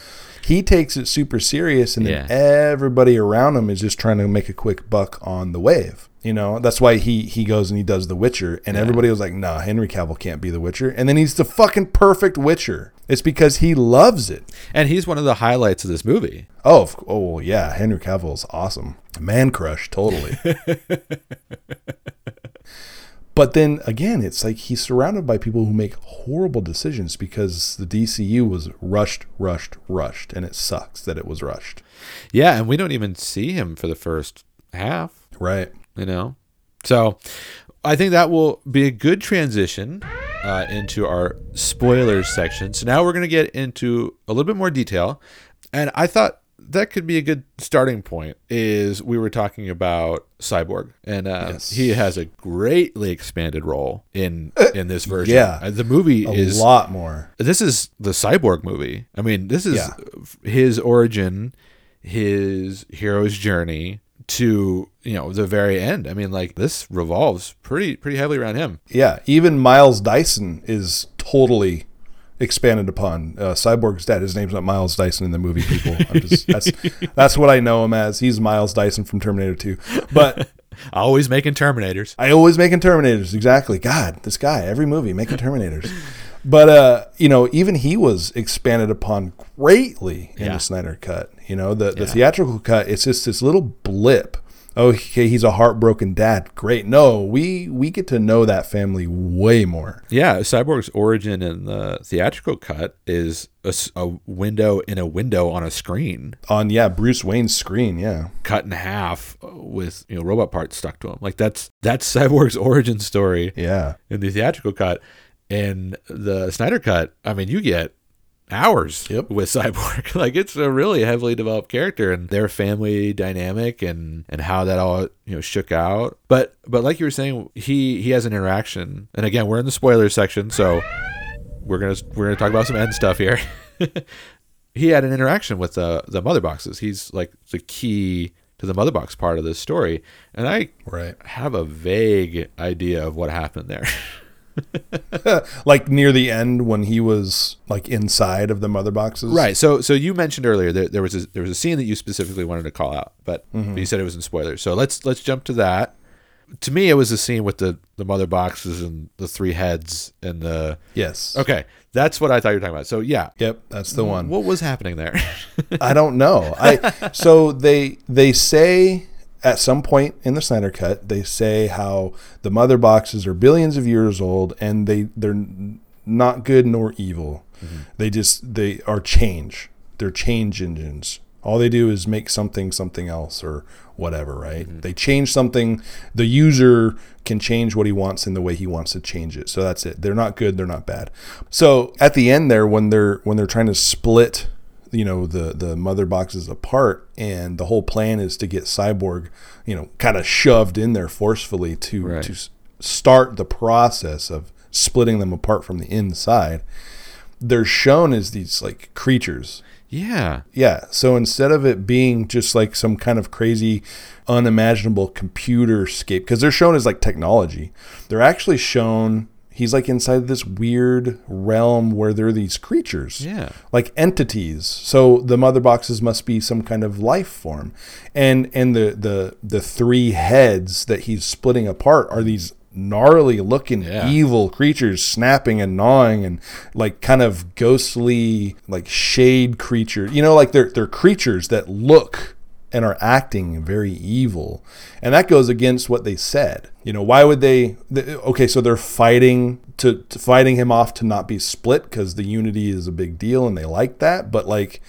He takes it super serious, and then Yeah. everybody around him is just trying to make a quick buck on the wave. You know, that's why he he goes and he does The Witcher, and everybody was like, "Nah, Henry Cavill can't be The Witcher," and then he's the fucking perfect Witcher. It's because he loves it. And he's one of the highlights of this movie. Oh, oh yeah, Henry Cavill is awesome. Man crush, totally. but then again, it's like he's surrounded by people who make horrible decisions because the DCU was rushed, rushed, rushed, and it sucks that it was rushed. Yeah, and we don't even see him for the first half. Right. you know so i think that will be a good transition uh, into our spoilers section so now we're going to get into a little bit more detail and i thought that could be a good starting point is we were talking about cyborg and uh, Yes. he has a greatly expanded role in in this version yeah. Uh, the movie A is a lot more. this is the cyborg movie. I mean, this is Yeah. his origin, his hero's journey to you know the very end. I mean, like this revolves pretty pretty heavily around him. Yeah, even Miles Dyson is totally expanded upon. Uh, Cyborg's dad. His name's not Miles Dyson in the movie. People, I'm just, that's that's what I know him as. He's Miles Dyson from Terminator 2. But Always making Terminators. I always making Terminators. Exactly. God, this guy, every movie making Terminators. But uh, you know, even he was expanded upon greatly in Yeah. the Snyder cut. You know, the the Yeah. theatrical cut, it's just this little blip. Okay, he's a heartbroken dad. Great. No, we we get to know that family way more. Yeah, Cyborg's origin in the theatrical cut is a window in a window on a screen, On yeah, Bruce Wayne's screen. Yeah. cut in half with you know robot parts stuck to him. Like that's that's Cyborg's origin story. Yeah. in the theatrical cut. In the Snyder cut, I mean, you get hours Yep. with Cyborg. like it's a really heavily developed character and their family dynamic and and how that all you know shook out. But but like you were saying, he he has an interaction. And again, we're in the spoilers section, so we're gonna we're gonna talk about some end stuff here. he had an interaction with the the mother boxes. He's like the key to the mother box part of this story, and I Right. have a vague idea of what happened there. like near the end when he was like inside of the mother boxes. right. So so you mentioned earlier that there was a, there was a scene that you specifically wanted to call out, but, Mm-hmm. but you said it was in spoilers. So let's let's jump to that. To me, it was a scene with the the mother boxes and the three heads and the. Yes. Okay, that's what I thought you were talking about. So yeah, Yep, that's the one. what was happening there? I don't know. I so they they say at some point in the Snyder cut they say how the mother boxes are billions of years old and they they're not good nor evil. Mm-hmm. They just they are change. They're change engines. All they do is make something something else or whatever, right? Mm-hmm. They change something. The user can change what he wants in the way he wants to change it. So that's it. They're not good, they're not bad. So at the end there when they're when they're trying to split you know the the mother boxes apart and the whole plan is to get cyborg you know kind of shoved in there forcefully to Right. to start the process of splitting them apart from the inside. They're shown as these like creatures. Yeah, yeah so instead of it being just like some kind of crazy unimaginable computer scape because they're shown as like technology. They're actually shown he's like inside this weird realm where there are these creatures Yeah. like entities so the mother boxes must be some kind of life form and and the the the three heads that he's splitting apart are these gnarly looking Yeah. evil creatures snapping and gnawing and like kind of ghostly like shade creatures you know like they're they're creatures that look and are acting very evil and that goes against what they said you know why would they th- okay so they're fighting to, to fighting him off to not be split because the unity is a big deal and they like that but like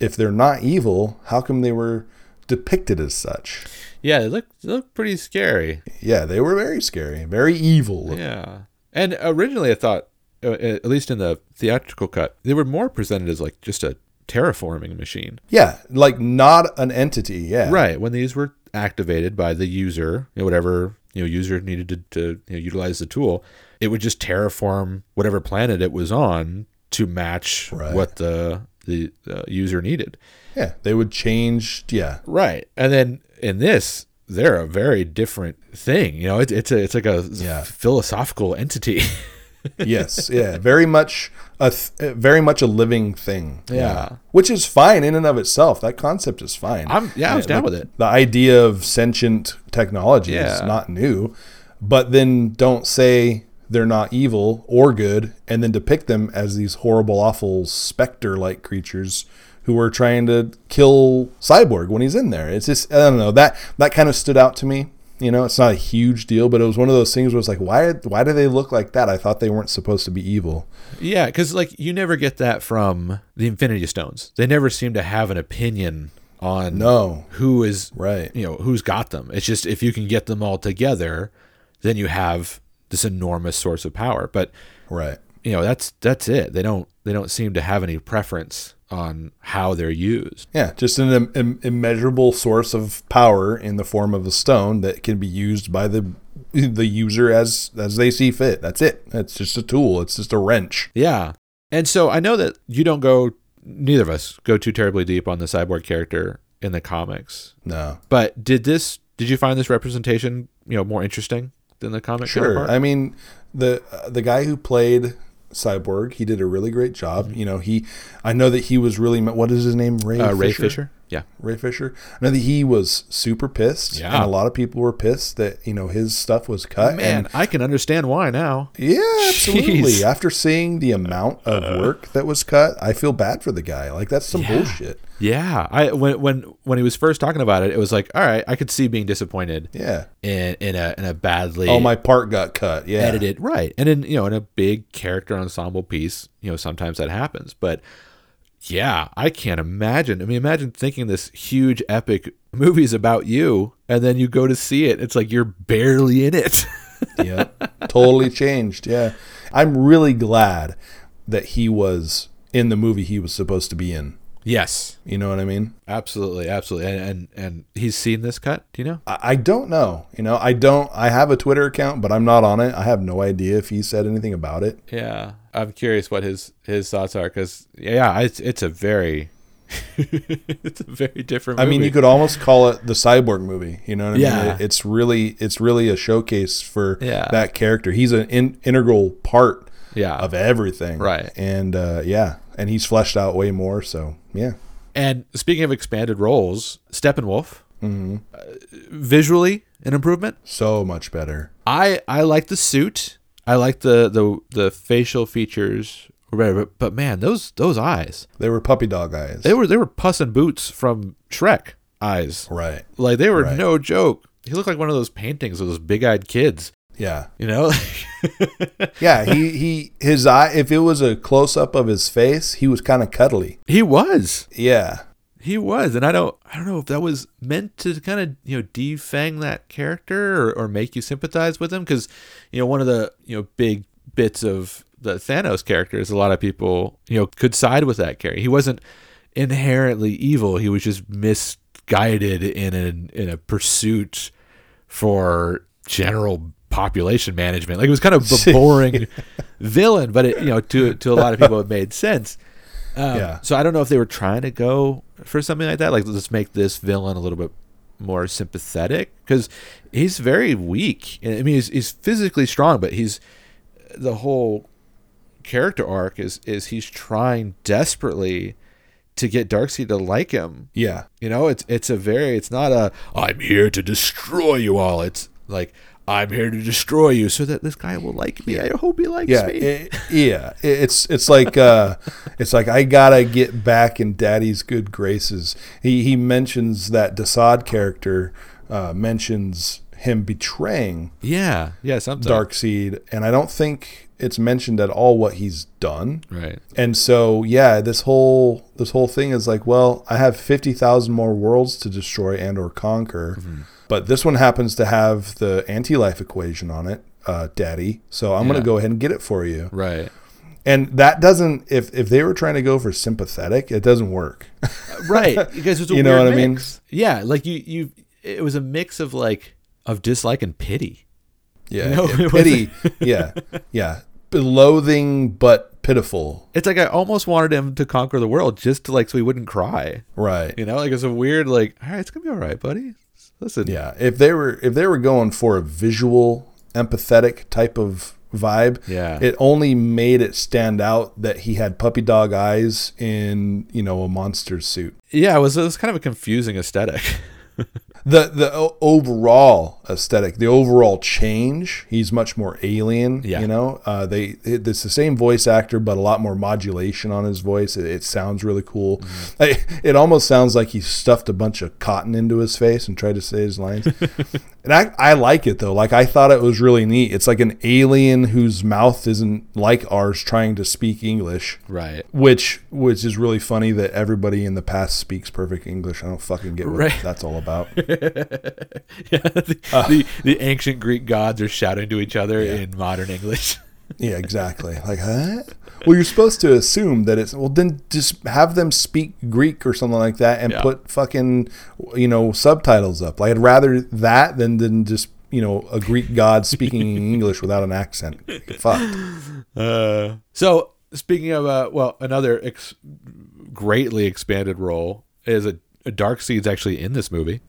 if they're not evil how come they were depicted as such yeah. They look they look pretty scary. yeah they were very scary very evil looking. Yeah. And originally, I thought, uh, at least in the theatrical cut, they were more presented as like just a terraforming machine. yeah like not an entity yeah Right. When these were activated by the user, you know, whatever you know user needed to, to you know, utilize the tool, it would just terraform whatever planet it was on to match Right. what the the uh, user needed. yeah they would change yeah Right. And then in this, they're a very different thing. You know, it's it's a, it's like a Yeah. philosophical entity. yes yeah very much a th- very much a living thing. Yeah. which is fine in and of itself. That concept is fine. I'm- yeah, I was down like, with it. the idea of sentient technology is not new but then don't say they're not evil or good and then depict them as these horrible awful specter like creatures who are trying to kill cyborg when he's in there. It's just i don't know that that kind of stood out to me you know it's not a huge deal but it was one of those things where it's like why why do they look like that i thought they weren't supposed to be evil Yeah, because like you never get that from the Infinity Stones. They never seem to have an opinion on No. who is Right. You know who's got them. It's just if you can get them all together, then you have this enormous source of power. But right you know that's that's it. They don't they don't seem to have any preference on how they're used. Yeah, just an Im- Im- immeasurable source of power in the form of a stone that can be used by the the user as as they see fit. That's it. It's just a tool. It's just a wrench. Yeah. And so I know that you don't go neither of us go too terribly deep on the cyborg character in the comics. No, But did this did you find this representation, you know, more interesting than the comic sure. I mean, the uh, the guy who played Cyborg, he did a really great job. Mm-hmm. You know, he I know that he was really what is his name? Ray uh, Ray Fisher? Yeah. Ray Fisher. I know that he was super pissed, Yeah. and a lot of people were pissed that you know his stuff was cut. Man, and I can understand why now. Yeah, absolutely. Jeez. After seeing the amount of work that was cut, I feel bad for the guy. Like that's some Yeah. bullshit. Yeah. I when when when he was first talking about it, it was like, all right, I could see being disappointed Yeah. in in a in a badly Oh, my part got cut. Yeah. edited right and in you know in a big character ensemble piece you know sometimes that happens but yeah i can't imagine i mean imagine thinking this huge epic movie is about you and then you go to see it it's like you're barely in it yeah. Totally changed. Yeah. I'm really glad that he was in the movie he was supposed to be in. Yes, You know what I mean? absolutely, absolutely. And and, and he's seen this cut. Do you know? I, I don't know. You know, I don't. I have a Twitter account, but I'm not on it. I have no idea if he said anything about it. Yeah, I'm curious what his his thoughts are because yeah, it's it's a very it's a very different. I mean, you could almost call it the cyborg movie. You know what I mean? Yeah. It- it's really, it's really a showcase for Yeah. that character. He's an in, integral part yeah of everything, Right. And uh, yeah, and he's fleshed out way more. So yeah, And speaking of expanded roles, Steppenwolf, Mm-hmm. uh, visually an improvement. so much better. I I like the suit. I like the the the facial features. But, but man, those those eyes. They were puppy dog eyes. They were they were Puss in Boots from Shrek eyes. right. Like they were Right. no joke. He looked like one of those paintings of those big-eyed kids. Yeah, You know? yeah. He he his eye. If it was a close up of his face, he was kind of cuddly. he was. Yeah, He was, and I don't, I don't know if that was meant to kind of, you know, defang that character or, or make you sympathize with him, because, you know, one of the, you know, big bits of the Thanos character is a lot of people, you know, could side with that character. He wasn't inherently evil; he was just misguided in a in a pursuit for general population management. Like it was kind of a boring villain, but it, you know, to to a lot of people, it made sense. Um, Yeah. So I don't know if they were trying to go for something like that. Like let's make this villain a little bit more sympathetic because he's very weak. I mean, he's, he's physically strong, but he's the whole character arc is is he's trying desperately to get Darkseid to like him. yeah. You know, it's it's a very it's not a I'm here to destroy you all. It's like I'm here to destroy you so that this guy will like me. I hope he likes Yeah, me. it- yeah. It's it's like uh, it's like I gotta get back in Daddy's good graces. He he mentions that Desaad character uh, mentions him betraying yeah, yeah, something. Darkseid, and I don't think it's mentioned at all what he's done. Right. And so yeah, this whole this whole thing is like, well, I have fifty thousand more worlds to destroy and or conquer, but this one happens to have the anti-life equation on it, uh, Daddy. So I'm Yeah. gonna go ahead and get it for you. Right. And that doesn't if if they were trying to go for sympathetic, it doesn't work. right because it's a You know weird what I mean? yeah like you you it was a mix of like of dislike and pity Yeah, No, yeah, pity. yeah, yeah, loathing but pitiful. it's like i almost wanted him to conquer the world just to like so he wouldn't cry Right. you know like it's a weird like all right it's gonna be all right buddy listen Yeah. If they were if they were going for a visual empathetic type of vibe, Yeah. it only made it stand out that he had puppy dog eyes in, you know, a monster suit. yeah it was, it was kind of a confusing aesthetic The the overall aesthetic, the overall change, he's much more alien, Yeah. you know. Uh they it, it's the same voice actor but a lot more modulation on his voice. It, it sounds really cool. Mm-hmm. I- it almost sounds like he stuffed a bunch of cotton into his face and tried to say his lines. And I, I like it though. Like I thought it was really neat. It's like an alien whose mouth isn't like ours trying to speak English. right Which which is really funny that everybody in the past speaks perfect English. I don't fucking get what Right. that's all about. yeah the, Uh. the, the ancient greek gods are shouting to each other in modern english yeah, exactly. Like, huh? Well, you're supposed to assume that it's well. Then just have them speak Greek or something like that, and Yeah. put fucking you know subtitles up. Like, I'd rather that than than just you know a Greek god speaking English without an accent. Fuck. Uh, so speaking of uh, well, another ex- greatly expanded role is a, a Dark Seed's actually in this movie.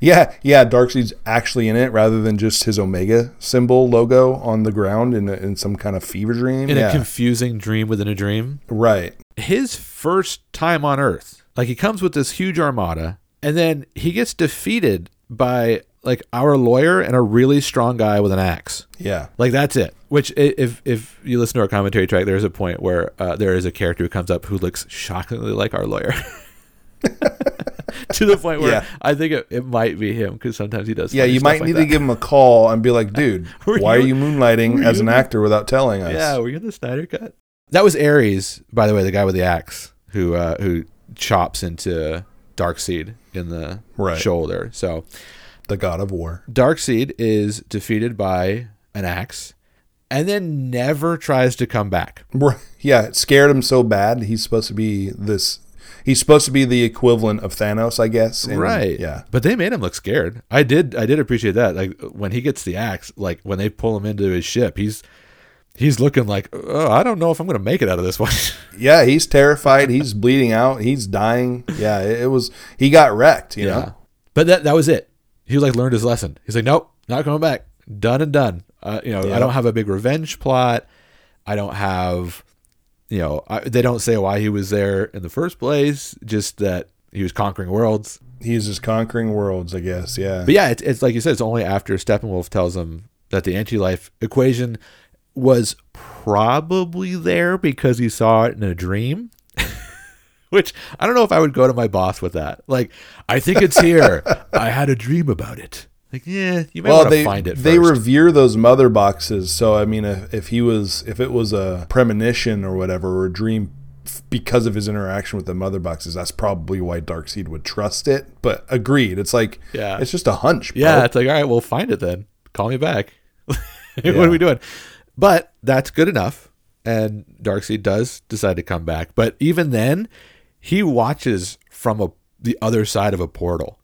Yeah, yeah. Darkseid's actually in it rather than just his Omega symbol logo on the ground in, a, in some kind of fever dream. In yeah, a confusing dream within a dream. right. His first time on Earth, like he comes with this huge armada, and then he gets defeated by like our lawyer and a really strong guy with an axe. Yeah, Like that's it. Which, if if you listen to our commentary track, there's a point where uh, there is a character who comes up who looks shockingly like our lawyer. to the point where Yeah. I think it, it might be him because sometimes he does. yeah. You might like need that. to give him a call and be like, "Dude, why you- are you moonlighting as you- an actor without telling us?" Yeah, were you in the Snyder cut? That was Ares, by the way, the guy with the axe who uh, who chops into Darkseid in the Right. shoulder. So the God of War. Darkseid is defeated by an axe, and then never tries to come back. Yeah, it scared him so bad. He's supposed to be this. He's supposed to be the equivalent of Thanos, I guess. and- right. Yeah. But they made him look scared. I did. I did appreciate that. Like when he gets the axe, like when they pull him into his ship, he's he's looking like, oh, I don't know if I'm gonna make it out of this one. Yeah, he's terrified. He's bleeding out. He's dying. Yeah, it, it was. He got wrecked. You know. But that that was it. He like learned his lesson. He's like, nope, not coming back. Done and done. Uh, you know, Yeah. I don't have a big revenge plot. I don't have, you know, I, they don't say why he was there in the first place. Just that he was conquering worlds. He's just conquering worlds, I guess. Yeah. But yeah, it's, it's like you said. It's only after Steppenwolf tells him that the anti-life equation was probably there because he saw it in a dream. Which I don't know if I would go to my boss with that. Like, I think it's here. I had a dream about it. Like, yeah, you may well, want to they find it. they first. revere those mother boxes. So I mean, if, if he was, if it was a premonition or whatever, or a dream because of his interaction with the mother boxes, that's probably why Darkseid would trust it. But agreed, it's like, Yeah. it's just a hunch. Bro. Yeah, it's like, all right, we'll find it then. Call me back. what are we doing? But that's good enough. And Darkseid does decide to come back. But even then, he watches from a the other side of a portal.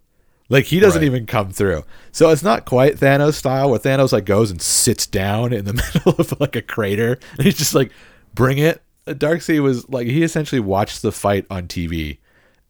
Like he doesn't Right. even come through. So it's not quite Thanos style where Thanos like goes and sits down in the middle of like a crater and he's just like, bring it. Darkseid was like he essentially watched the fight on TV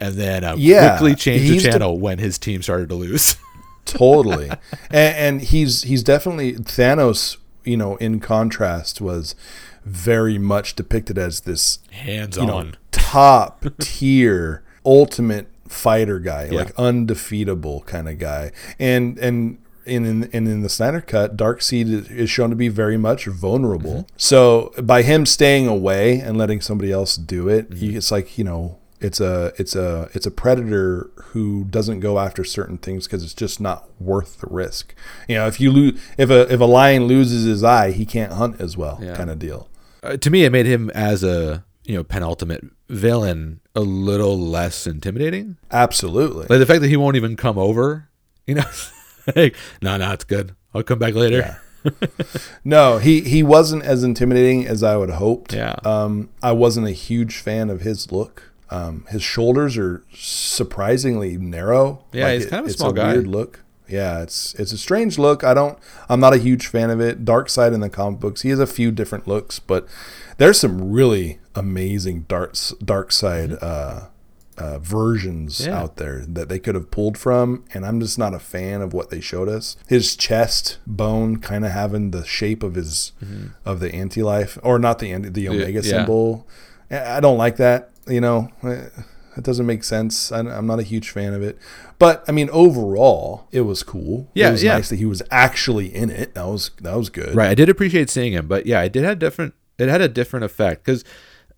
and then uh, Yeah, quickly changed the channel when his team started to lose. totally and, and he's he's definitely thanos you know in contrast was very much depicted as this Hands you know on. top tier ultimate fighter guy Yeah. like undefeatable kind of guy and and in, in and in the Snyder cut, Darkseid is- is shown to be very much vulnerable. Mm-hmm. So by him staying away and letting somebody else do it, Mm-hmm. he, it's like you know, it's a it's a it's a predator who doesn't go after certain things because it's just not worth the risk. You know, if you lose, if a if a lion loses his eye, he can't hunt as well, Yeah. kind of deal. uh, to me, it made him as a you know penultimate villain a little less intimidating. Absolutely. Like the fact that he won't even come over, you know, like no, no, it's good. I'll come back later. No, he he wasn't as intimidating as I would hoped. Yeah. Um, I wasn't a huge fan of his look. Um, his shoulders are surprisingly narrow. Yeah, he's kind of a it's small guy. Weird look. Yeah, it's it's a strange look. I don't. I'm not a huge fan of it. Dark Side in the comic books, he has a few different looks, but there's some really amazing dark dark side uh, uh, versions Mm-hmm. Yeah. out there that they could have pulled from, and I'm just not a fan of what they showed us. His chest bone kind of having the shape of his of the anti life, or not the anti, the omega yeah. symbol. I don't like that. You know, it doesn't make sense. I'm not a huge fan of it. But I mean, overall, it was cool. Yeah, it was yeah. nice that he was actually in it. That was that was good. Right. I did appreciate seeing him, but yeah, I did have different. It had a different effect because,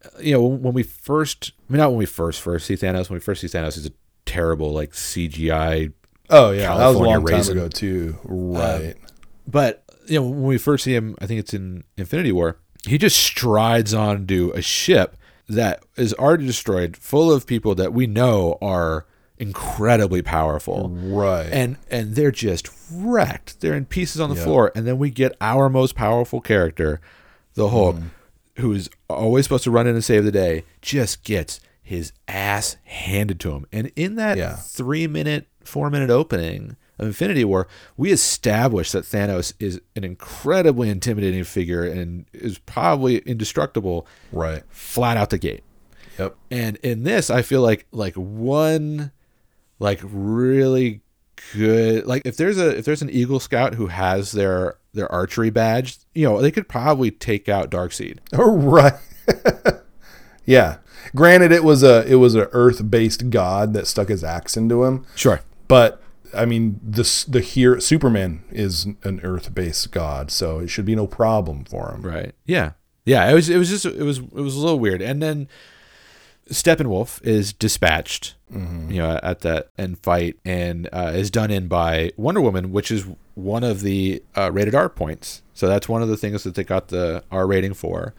uh, you know, when we first, I mean, not when we first first see Thanos. When we first see Thanos, he's a terrible like CGI. Oh yeah, that was a California long time ago too. Um, right. But you know, when we first see him, I think it's in Infinity War. He just strides onto a ship that is already destroyed, full of people that we know are incredibly powerful. right. and and they're just wrecked. They're in pieces on the Yeah. floor, and then we get our most powerful character, the Hulk, Mm. who's always supposed to run in and save the day, just gets his ass handed to him. And in that Yeah. three minute, four minute opening of Infinity War, we established that Thanos is an incredibly intimidating figure and is probably indestructible right. flat out the gate. Yep. And in this, I feel like like one like really good like if there's a if there's an Eagle Scout who has their their archery badge, you know, they could probably take out Darkseid. Oh, right. yeah. Granted, it was a it was a Earth based god that stuck his axe into him, Sure. but I mean the the here Superman is an Earth based god, so it should be no problem for him. Right. Yeah. Yeah. It was. It was just. It was. It was a little weird. And then Steppenwolf is dispatched. You know, at that end fight, and uh, is done in by Wonder Woman, which is one of the uh, rated R points. So that's one of the things that they got the R rating for,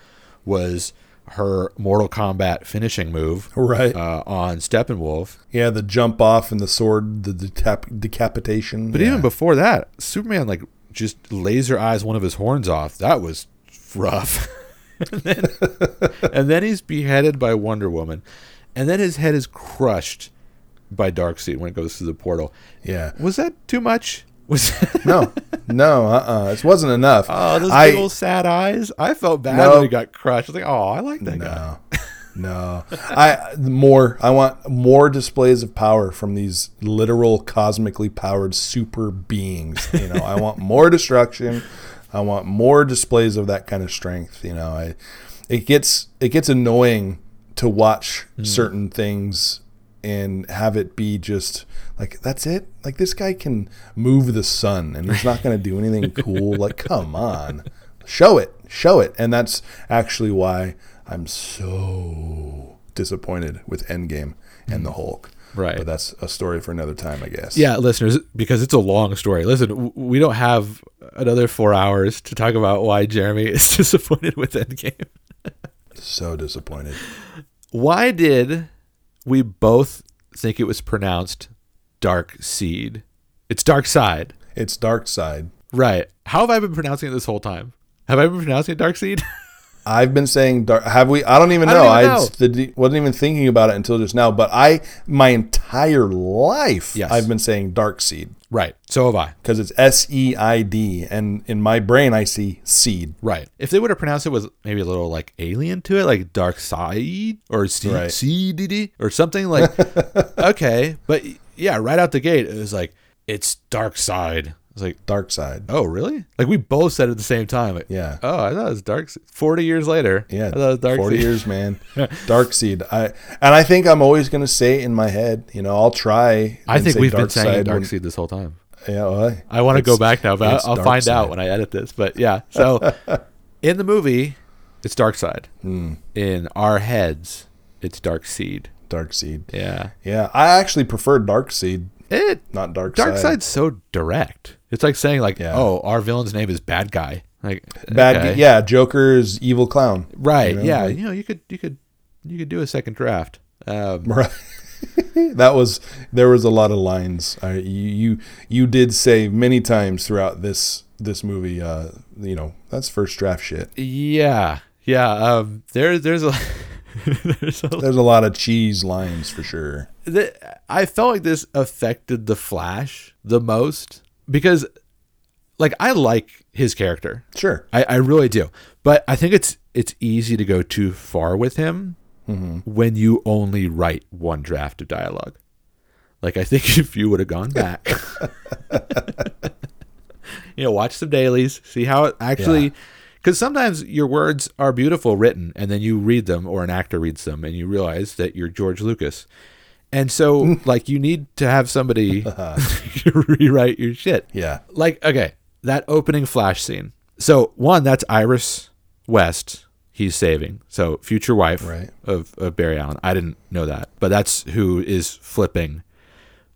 was her Mortal Kombat finishing move. Right. Uh, on Steppenwolf. Yeah, the jump off and the sword, the decap- decapitation. But yeah. even before that, Superman like just laser eyes one of his horns off. That was rough. and, then, and then he's beheaded by Wonder Woman, and then his head is crushed by Darkseid when it goes through the portal. Yeah. Was that too much? Was No, no, uh, uh it wasn't enough. oh those I, big old sad eyes? I felt bad No. when he got crushed. I was like, oh, I like that guy. No, no. I more. I want more displays of power from these literal cosmically powered super beings. You know, I want more destruction. I want more displays of that kind of strength. You know, I. It gets it gets annoying to watch certain things and have it be just like that's it. Like this guy can move the sun and he's not going to do anything cool. Like, come on, show it, show it. And that's actually why I'm so disappointed with Endgame and the mm. Hulk. Right. But that's a story for another time, I guess. Yeah, listeners, because it's a long story. Listen, we don't have another four hours to talk about why Jeremy is disappointed with Endgame. So disappointed. Why did we both think it was pronounced Dark Seed? It's Dark Side. It's Dark Side. Right. How have I been pronouncing it this whole time? Have I been pronouncing it Dark Seed? I've been saying dark. Have we? I don't even I know. don't I, even know. s- did- wasn't even thinking about it until just now. But I, my entire life, Yes. I've been saying Dark Seed right. So have I. because it's S E I D, and in my brain I see seed. Right. If they would have pronounced it with maybe a little like alien to it, like Dark Side or Right. CDD or something like, okay. But yeah, right out the gate, it was like, it's Dark Side. I was like, Dark Side. oh, really? Like we both said it at the same time. Like, Yeah. Oh, I thought it was Dark 40 years later. Yeah, I thought it was Dark forty Seed. years, man. Dark Seed. I and I think I'm always gonna say it in my head. You know, I'll try. I think we've been saying Dark when- Seed this whole time. Yeah, well, I want to go back now, but I'll find out when I edit this. But yeah, so in the movie, it's Dark Side. Hmm. In our heads, it's Dark Seed. Dark Seed. Yeah. Yeah, I actually prefer Dark Seed, It not Dark, Dark Side. Side's so direct. It's like saying like, Yeah. oh, our villain's name is Bad Guy. Like Bad. okay. Yeah, Joker's evil clown. Right. You know, yeah. like- you know, you could you could you could do a second draft. Um, Right. that was there was a lot of lines. I, you you you did say many times throughout this this movie. Uh, you know that's first draft shit. yeah. Yeah. Um, there there's a there's a There's a lot of cheese lines for sure. the, I felt like this affected the Flash the most because, like, I like his character. Sure. I, I really do, but I think it's it's easy to go too far with him mm-hmm. when you only write one draft of dialogue. Like, I think if you would have gone back, you know, watch some dailies, see how it actually. Yeah. Because sometimes your words are beautiful written, and then you read them, or an actor reads them, and you realize that you're George Lucas. And so, like, you need to have somebody rewrite your shit. Yeah. Like, okay, that opening flash scene. So, one, that's Iris West he's saving. So, future wife Right. of, of Barry Allen. I didn't know that, but that's who is flipping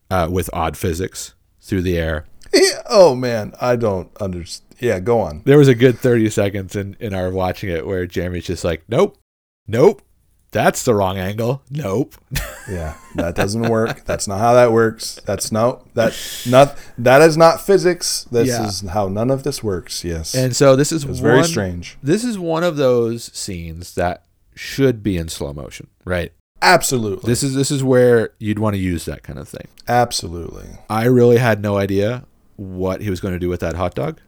uh, with odd physics through the air. Yeah, Oh man, I don't understand. Yeah, go on. There was a good 30 seconds in, in our watching it where Jeremy's just like, nope, nope, that's the wrong angle. Nope. Yeah, that doesn't work. That's not how that works. That's no that not that is not physics. This Yeah. is how none of this works. Yes, And so this is it's very strange. This is one of those scenes that should be in slow motion, right? Absolutely, This is this is where you'd want to use that kind of thing. absolutely. I really had no idea what he was going to do with that hot dog.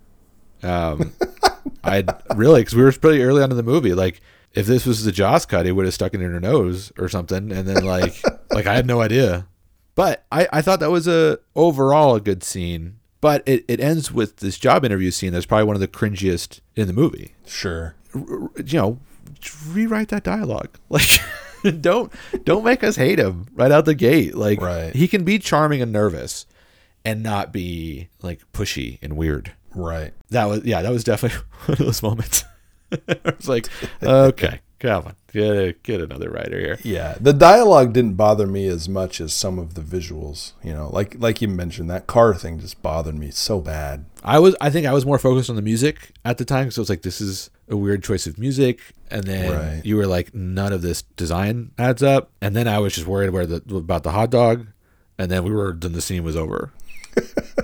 Um, I really because we were pretty early on in the movie. Like, if this was the Joss cut, he would have stuck it in her nose or something, and then like, like I had no idea. But I, I thought that was a overall a good scene. But it, it ends with this job interview scene that's probably one of the cringiest in the movie. Sure. R- you know, rewrite that dialogue. Like, don't don't make us hate him right out the gate. Like, Right. he can be charming and nervous, and not be like pushy and weird. Right. That was yeah, that was definitely one of those moments. I was like, okay, come on, get get another writer here. Yeah, the dialogue didn't bother me as much as some of the visuals. You know, like like you mentioned, that car thing just bothered me so bad. I was I think I was more focused on the music at the time so it's like, this is a weird choice of music, and then Right. you were like, none of this design adds up, and then I was just worried where the about the hot dog, and then we were then the scene was over.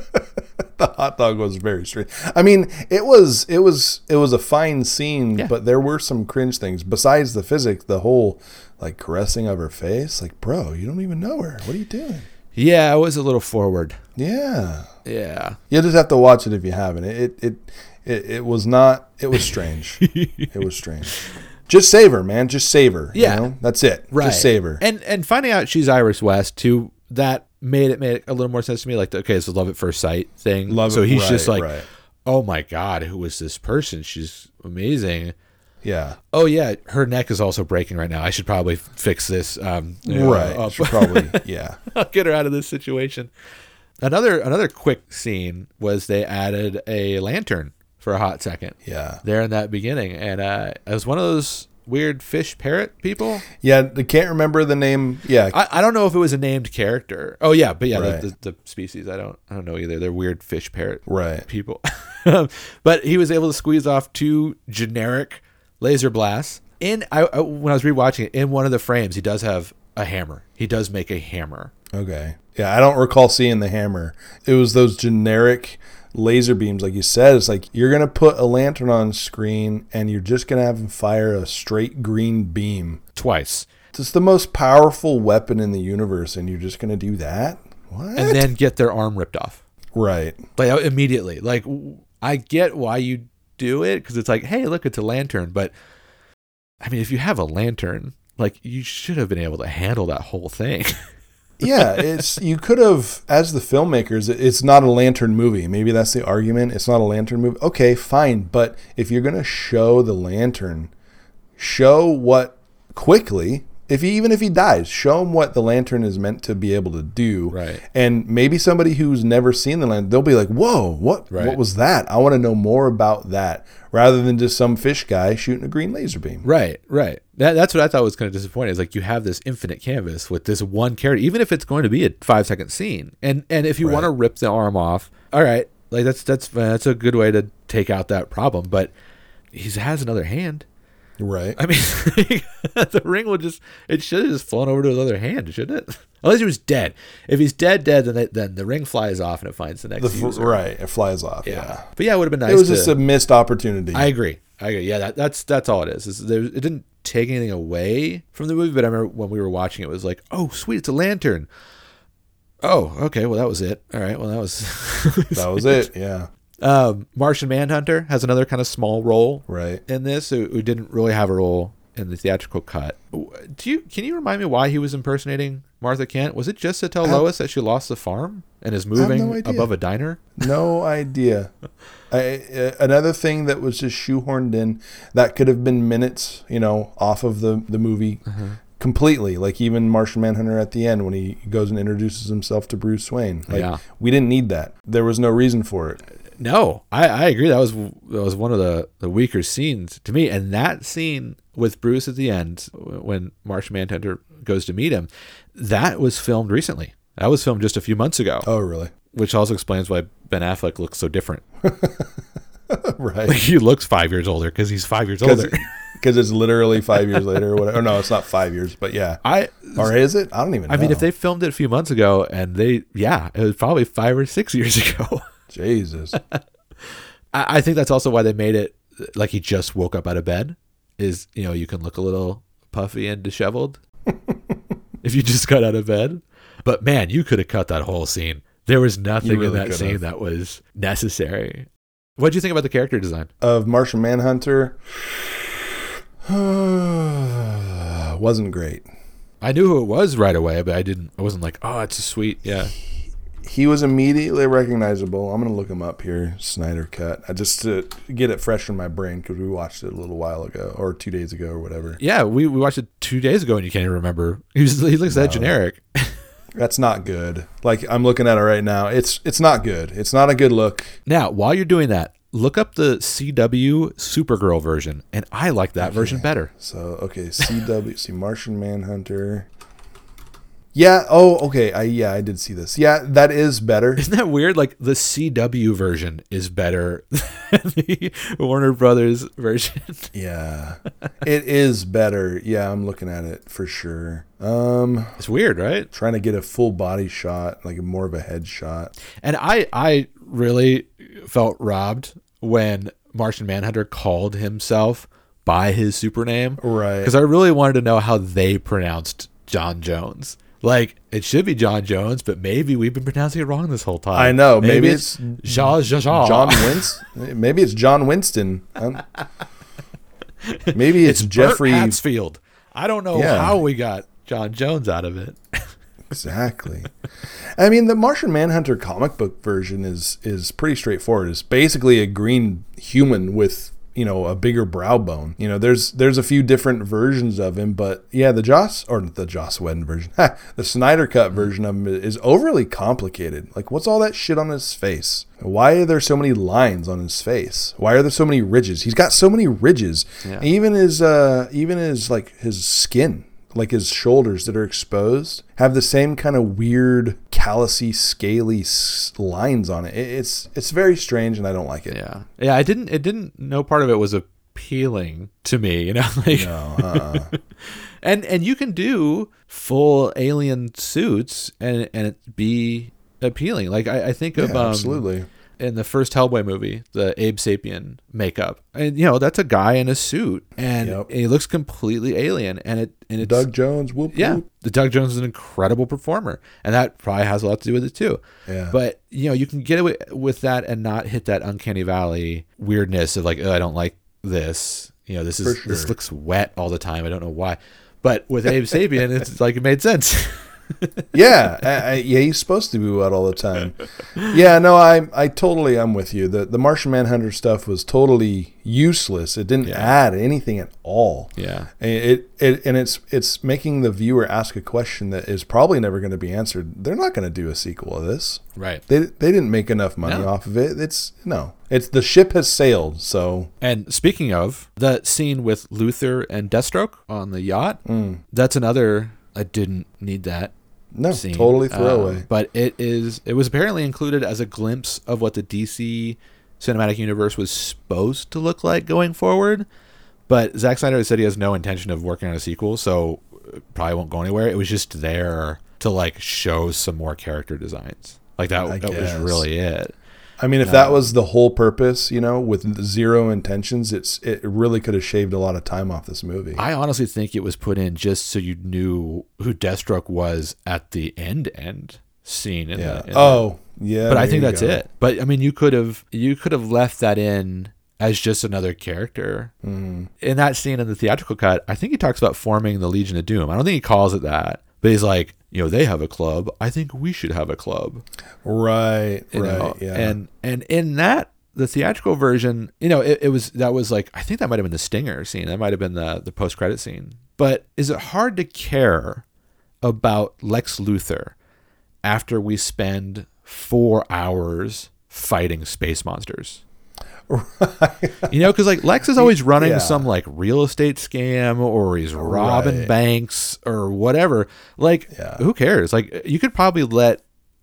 the hot dog was very strange. I mean, it was it was it was a fine scene, Yeah. but there were some cringe things besides the physics. The whole like caressing of her face, like, bro, you don't even know her. What are you doing? Yeah, it was a little forward. Yeah, Yeah. you just have to watch it if you haven't. It it it, it was not. It was strange. it was strange. Just save her, man. Just save her. you Yeah. know? that's it. Right. Just save her. And and finding out she's Iris West too, that made it made a little more sense to me. Like, okay, it's a love at first sight thing. Love so he's right, just like, right. oh my god, who is this person? She's amazing. yeah. Oh yeah, her neck is also breaking right now. I should probably fix this. Um, know, Right. I'll, Should probably. Yeah. I'll get her out of this situation. Another another quick scene was they added a lantern for a hot second Yeah. there in that beginning, and uh, it was one of those weird fish parrot people. Yeah. I can't remember the name. Yeah. I, I don't know if it was a named character. Oh yeah, but yeah, Right. the, the, the species. I don't I don't know either. They're weird fish parrot right. people. but he was able to squeeze off two generic laser blasts. In I, I, when I was rewatching it, in one of the frames, he does have a hammer. He does make a hammer. Okay. Yeah, I don't recall seeing the hammer. It was those generic laser beams, like you said. It's like you're gonna put a lantern on screen, and you're just gonna have him fire a straight green beam. twice, It's the most powerful weapon in the universe, and you're just gonna do that? What? and then get their arm ripped off, right. like uh, immediately. Like I get why you do it because it's like, hey, look, it's a lantern. But I mean, if you have a lantern, like you should have been able to handle that whole thing. yeah, it's you could have as the filmmakers. It's not a lantern movie. Maybe that's the argument. It's not a lantern movie. Okay, fine. But if you're gonna show the lantern, show what quickly. If he, even if he dies, show him what the lantern is meant to be able to do. Right. And maybe somebody who's never seen the lantern, they'll be like, "Whoa, what? Right. What was that? I want to know more about that." Rather than just some fish guy shooting a green laser beam. Right, right. That, that's what I thought was kind of disappointing. Is like you have this infinite canvas with this one character, even if it's going to be a five second scene, and and if you want to rip the arm off, all right, like that's that's that's a good way to take out that problem. But he has another hand. Right. I mean, the ring would just it should have just flown over to his other hand, shouldn't it? Unless he was dead. If he's dead, dead, then it, then the ring flies off and it finds the next The f- user. right. It flies off. Yeah. Yeah. but yeah, it would have been nice. It was to, just a missed opportunity. I agree. I agree. Yeah, that, that's that's all it is. it didn't take anything away from the movie, but I remember when we were watching it, it was like, oh, sweet, it's a lantern. Oh, okay. Well, that was it. All right. Well, that was. that was it. Yeah. Um, Martian Manhunter has another kind of small role Right. in this, who, who didn't really have a role in the theatrical cut. Do you can you remind me why he was impersonating Martha Kent? Was it just to tell Lois that she lost the farm and is moving idea. above a diner? No idea. I, uh, another thing that was just shoehorned in that could have been minutes, you know, off of the the movie Uh-huh. completely. Like even Martian Manhunter at the end when he goes and introduces himself to Bruce Wayne. Like Yeah. we didn't need that. There was no reason for it. No, I, I agree. That was that was one of the, the weaker scenes to me. And that scene with Bruce at the end, when Martian Manhunter goes to meet him, that was filmed recently. That was filmed just a few months ago, Oh, really? which also explains why Ben Affleck looks so different. right. Like he looks five years older because he's five years older. Because it's literally five years later or whatever. Oh, no, it's not five years, but yeah. I Or is it? I don't even know. I mean, if they filmed it a few months ago, and they yeah, it was probably five or six years ago. Jesus. I, I think that's also why they made it like he just woke up out of bed. Is you know you can look a little puffy and disheveled if you just got out of bed. But man, you could have cut that whole scene. There was nothing really in that could scene that was necessary. What do you think about the character design? of Martian Manhunter wasn't great. I knew who it was right away, but I didn't. I wasn't like, oh, it's a sweet, yeah. He was immediately recognizable. I'm gonna look him up here. Snyder cut. I just to get it fresh in my brain because we watched it a little while ago or two days ago or whatever. Yeah, we, we watched it two days ago, and you can't even remember. He, was, he looks that generic. That's not good. Like I'm looking at it right now. It's it's not good. It's not a good look. Now, while you're doing that, look up the CW Supergirl version, and I like that version better. So okay, CW. see Martian Manhunter. Yeah. Oh, okay. I yeah, I did see this. Yeah, that is better. Isn't that weird? Like the CW version is better than the Warner Brothers version. Yeah, it is better. Yeah, I'm looking at it for sure. Um, It's weird, right? trying to get a full body shot, like more of a head shot. And I I really felt robbed when Martian Manhunter called himself by his super name. Right. Because I really wanted to know how they pronounced John Jones. Like it should be John Jones, but maybe we've been pronouncing it wrong this whole time. I know, maybe it's Jean Jean John Winston. Maybe it's John Winston. Um, maybe it's, It's Jeffrey. Jeffrey Hatsfield. I don't know Yeah. how we got John Jones out of it. Exactly. I mean, the Martian Manhunter comic book version is is pretty straightforward. It's basically a green human with you know a bigger brow bone. You know, there's there's a few different versions of him, but yeah, the Joss or the Joss Whedon version, the Snyder cut version of him is overly complicated. Like, what's all that shit on his face? Why are there so many lines on his face? Why are there so many ridges? He's got so many ridges. Yeah. Even his uh even his like his skin like his shoulders that are exposed have the same kind of weird callousy scaly lines on it. It- it's it's very strange and i don't like it Yeah, yeah. I didn't. It didn't. No part of it was appealing to me. You know, like no uh-uh. and and you can do full alien suits and and be appealing. Like I, I think of um, absolutely in the first Hellboy movie, the Abe Sapien makeup, and you know that's a guy in a suit, and Yep. he looks completely alien, and it and it's doug jones whoop yeah, whoop. the Doug Jones is an incredible performer, and that probably has a lot to do with it too. Yeah. But you know, you can get away with that and not hit that uncanny valley weirdness of like, oh, I don't like this. You know, this is For this looks wet all the time. I don't know why. But with Abe Sapien, it's like it made sense. yeah I, I, yeah he's supposed to be wet all the time yeah no i i totally i'm with you the the martian manhunter stuff was totally useless it didn't Yeah. add anything at all Yeah. And it, it and it's it's making the viewer ask a question that is probably never going to be answered they're not going to do a sequel of this right. They they didn't make enough money No. off of it. It's no. It's the ship has sailed. So And speaking of the scene with Luthor and Deathstroke on the yacht, Mm. that's another. I didn't need that no, scene. totally throwaway. Um, but it is. It was apparently included as a glimpse of what the DC cinematic universe was supposed to look like going forward. But Zack Snyder has said he has no intention of working on a sequel, so probably won't go anywhere. It was just there to like show some more character designs. Like that. that was really it. I mean, if that was the whole purpose, you know, with zero intentions, it's it really could have shaved a lot of time off this movie. I honestly think it was put in just so you knew who Deathstroke was at the end end scene. In yeah. the, oh, yeah. but I think that's go. it. But I mean, you could have you could have left that in as just another character Mm-hmm. in that scene in the theatrical cut. I think he talks about forming the Legion of Doom. I don't think he calls it that, but he's like, you know, they have a club. I think we should have a club. Right. You right. know? yeah. And and in that the theatrical version, you know, it, it was that was like I think that might have been the stinger scene. That might have been the the post credit scene. But is it hard to care about Lex Luthor after we spend four hours fighting space monsters? You know, because like Lex is always running Yeah. some like real estate scam or he's robbing Right. banks or whatever. Like, Yeah. who cares? Like, you could probably let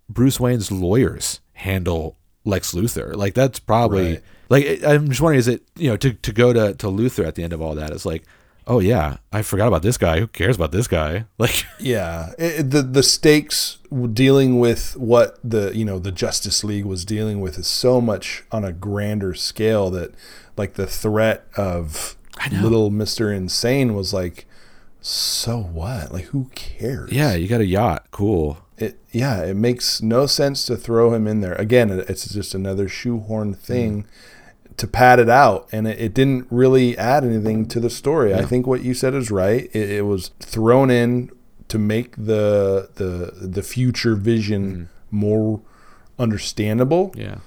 Bruce Wayne's lawyers handle Lex Luthor. Like, that's probably Right. like I'm just wondering, is it you know to to go to to Luthor at the end of all that? It's like, oh yeah, I forgot about this guy. Who cares about this guy? Like, Yeah, it, the the stakes dealing with what the you know the Justice League was dealing with is so much on a grander scale that like the threat of little Mister Insane was like, so what? Like who cares? yeah, you got a yacht, cool. it yeah it makes no sense to throw him in there again. It's just another shoehorn thing. Mm. To pad it out, and it, it didn't really add anything to the story. I think what you said is right. It, it was thrown in to make the the the future vision mm-hmm. more understandable. Yeah,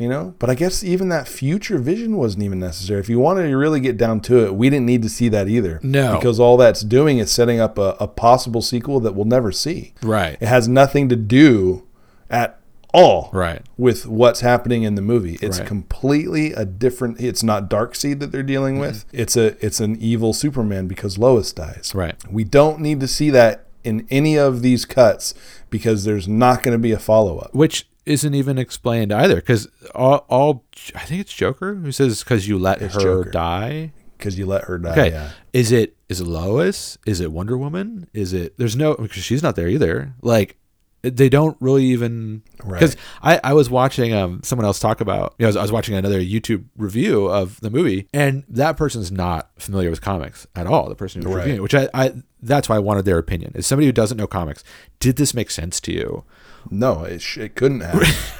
you know? But i guess even that future vision wasn't even necessary. If you wanted to really get down to it we didn't need to see that either. No. because all that's doing is setting up a, a possible sequel that we'll never see. Right, it has nothing to do at all right, with what's happening in the movie. It's Right. completely a different. It's not Darkseid that they're dealing Mm-hmm. with. It's a it's an evil Superman because Lois dies. right. We don't need to see that in any of these cuts because there's not going to be a follow up. which isn't even explained either because all, all i think it's joker who says because you let It's her Joker. die Because you let her die. okay Yeah. is it is it lois is it wonder woman is it there's no because she's not there either like they don't really even Right. because I, I was watching um someone else talk about you know I was, I was watching another YouTube review of the movie and that person's not familiar with comics at all the person who's Right. reviewing it, which I, I that's why I wanted their opinion is somebody who doesn't know comics did this make sense to you No, it, sh- it couldn't have.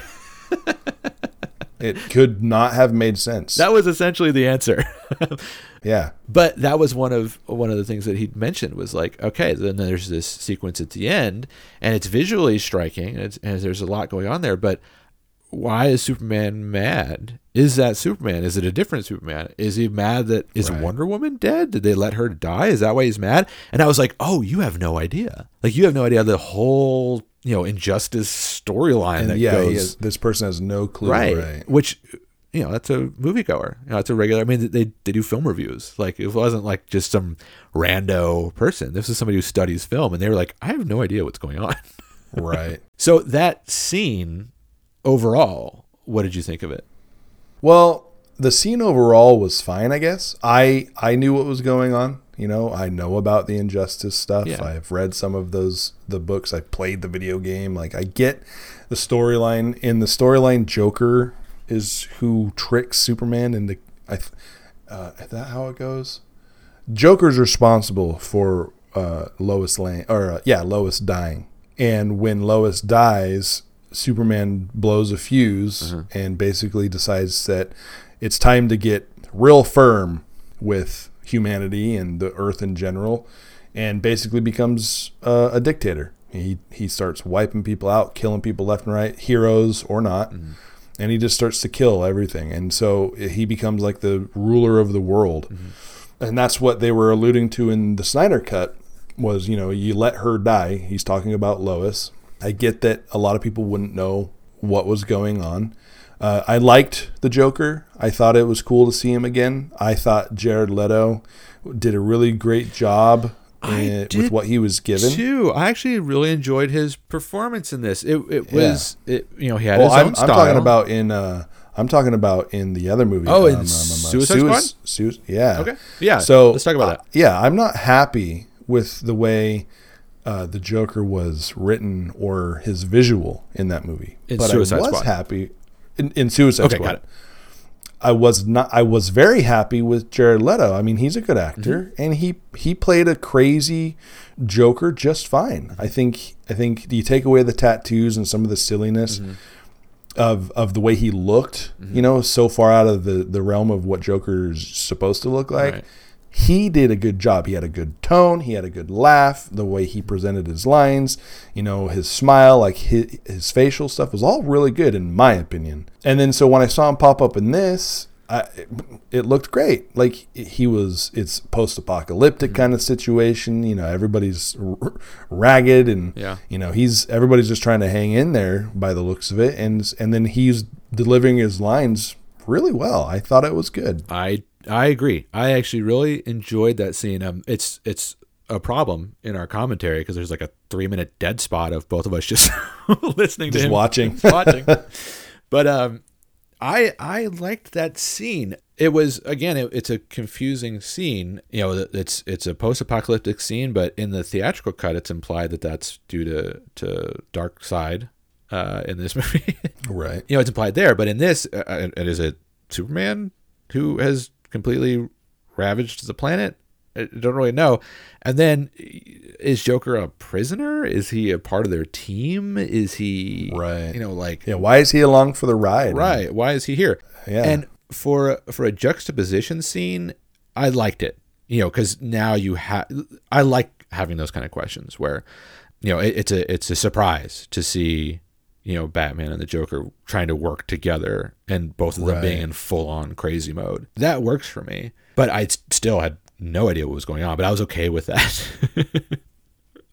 it could not have made sense. that was essentially the answer. Yeah. but that was one of one of the things that he mentioned was like okay then there's this sequence at the end and it's visually striking and, it's, and there's a lot going on there but why is superman mad? Is that superman? Is it a different superman? Is he mad that is Right. wonder woman dead? Did they let her die? Is that why he's mad? And i was like oh you have no idea. Like you have no idea. The whole you know injustice storyline that yeah, goes has, this person has no clue. right. Right. Which, you know, that's a moviegoer. You know, it's a regular. I mean, they they do film reviews. Like it wasn't like just some rando person. This is somebody who studies film, and they were like, I have no idea what's going on. Right. so that scene, overall, what did you think of it? Well, the scene overall was fine, I guess. I I knew what was going on. You know, I know about the injustice stuff. Yeah. I've read some of those the books. I played the video game. Like I get the storyline. In the storyline, Joker is who tricks Superman into. I, th- uh, is that how it goes? Joker's responsible for uh, Lois Lane, or uh, yeah, Lois dying. And when Lois dies, Superman blows a fuse and basically decides that it's time to get real firm with humanity and the Earth in general, and basically becomes uh, a dictator. He he starts wiping people out, killing people left and right, heroes or not and he just starts to kill everything. And so he becomes like the ruler of the world. And that's what they were alluding to in the snyder cut was you know you let her die. He's talking about lois. I get that a lot of people wouldn't know what was going on uh, i liked the joker i thought it was cool to see him again i thought jared leto did a really great job in- with what he was given Too, I actually really enjoyed his performance in this. It it was it you know he had well his own I'm, I'm talking about in uh i'm talking about in the other movie Oh, in um, Suicide Squad? Sui- yeah Okay. Yeah, so let's talk about uh, that. yeah i'm not happy with the way uh, the Joker was written or his visual in that movie, In but Suicide I was Squad. happy in, in Suicide Okay, Squad. got it. I was not. I was very happy with Jared Leto. I mean, he's a good actor, Mm-hmm. and he he played a crazy Joker just fine. Mm-hmm. I think. I think do you take away the tattoos and some of the silliness Mm-hmm. of of the way he looked. You know, so far out of the the realm of what Joker's supposed to look like. Right. He did a good job. He had a good tone. He had a good laugh. The way he presented his lines, you know, his smile, like his, his facial stuff was all really good in my opinion. And then so when I saw him pop up in this, I, it looked great. Like he was, it's post-apocalyptic mm-hmm. kind of situation. You know, everybody's r- ragged, and Yeah. you know he's everybody's just trying to hang in there by the looks of it. And and then he's delivering his lines really well. I thought it was good. I I agree. I actually really enjoyed that scene. Um, it's it's a problem in our commentary because there's like a three minute dead spot of both of us just listening to Just watching. watching. But um, I I liked that scene. It was again, it, it's a confusing scene. You know, it's it's a post apocalyptic scene, but in the theatrical cut, it's implied that that's due to to Darkseid uh, in this movie. Right. you know, it's implied there, but in this, uh, it is it Superman who has completely ravaged the planet. I don't really know. And then, is Joker a prisoner? Is he a part of their team? Is he Right. You know, like Yeah. Why is he along for the ride? right? Why is he here? Yeah. And for for a juxtaposition scene, I liked it. You know, because now you have. I like having those kind of questions where, you know, it, it's a it's a surprise to see you know Batman and the Joker trying to work together and both of them Right. being in full on crazy mode. That works for me. But I still had no idea what was going on. But I was okay with that.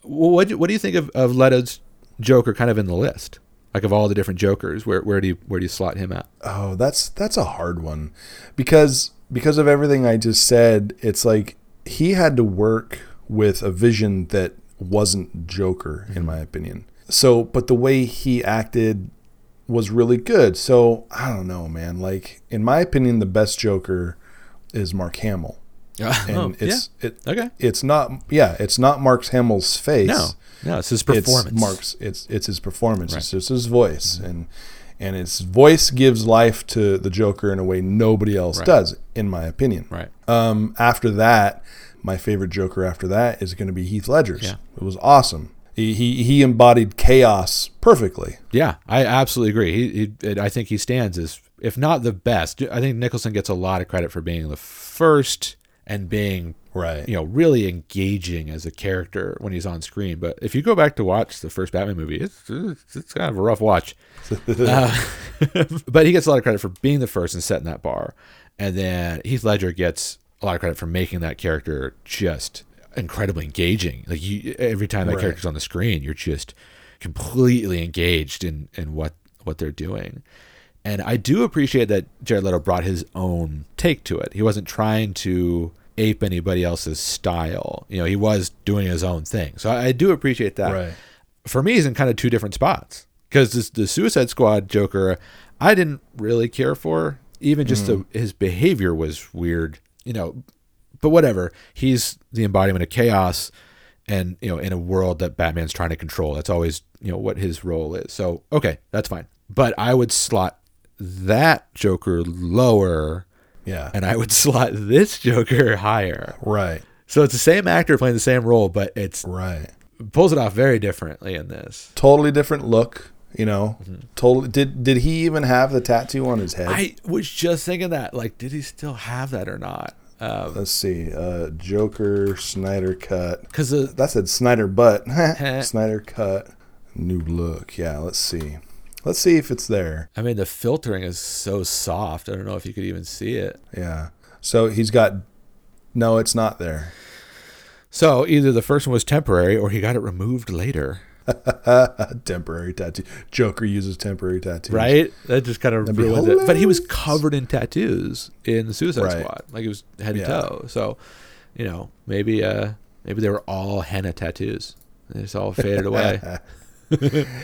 What do- what do you think of of Leto's Joker kind of in the list? Like of all the different Jokers, where where do you where do you slot him at? Oh, that's that's a hard one because because of everything I just said, it's like he had to work with a vision that wasn't Joker in mm-hmm. my opinion. So, but the way he acted was really good. So, I don't know, man. Like in my opinion the best Joker is Mark Hamill. and Oh, it's it Okay. it's not yeah it's not Mark's Hamill's face. No, no, it's his performance. It's Mark's. It's it's his performance. It's just his voice, and and his voice gives life to the Joker in a way nobody else Right. does, in my opinion. Right. Um. After that, my favorite Joker after that is going to be Heath Ledger's. Yeah. It was awesome. He, he he embodied chaos perfectly. Yeah, I absolutely agree. He, he I think he stands as, if not the best. I think Nicholson gets a lot of credit for being the first and being Right. you know really engaging as a character when he's on screen. But if you go back to watch the first Batman movie, it's it's, it's kind of a rough watch. Uh, but he gets a lot of credit for being the first and setting that bar, and then Heath Ledger gets a lot of credit for making that character just incredibly engaging. Like you, every time that Right. character's on the screen, you're just completely engaged in in what what they're doing. And I do appreciate that Jared Leto brought his own take to it. He wasn't trying to ape anybody else's style. You know, he was doing his own thing. So I, I do appreciate that. Right. For me, he's in kind of two different spots because the Suicide Squad Joker, I didn't really care for. Even just mm. the, his behavior was weird. You know, but whatever. He's the embodiment of chaos, and you know, in a world that Batman's trying to control. That's always you know what his role is. So okay, that's fine. But I would slot that Joker lower, Yeah. and I would slot this Joker higher. right. So it's the same actor playing the same role, but it's Right. pulls it off very differently in this. Totally different look. You know. Mm-hmm. Totally. Did did he even have the tattoo on his head? I was just thinking that, like, did he still have that or not? Let's see. Uh, Joker Snyder cut. Because That said Snyder butt. Snyder cut. New look. Yeah, let's see. Let's see if it's there. I mean, the filtering is so soft. I don't know if you could even see it. Yeah. So he's got no, it's not there. So either the first one was temporary, or he got it removed later. Temporary tattoo. Joker uses temporary tattoos. Right? That just kind of ruins it. But he was covered in tattoos in the Suicide Right. Squad. Like he was head to Yeah. toe. So, you know, maybe uh maybe they were all henna tattoos. They just all faded away.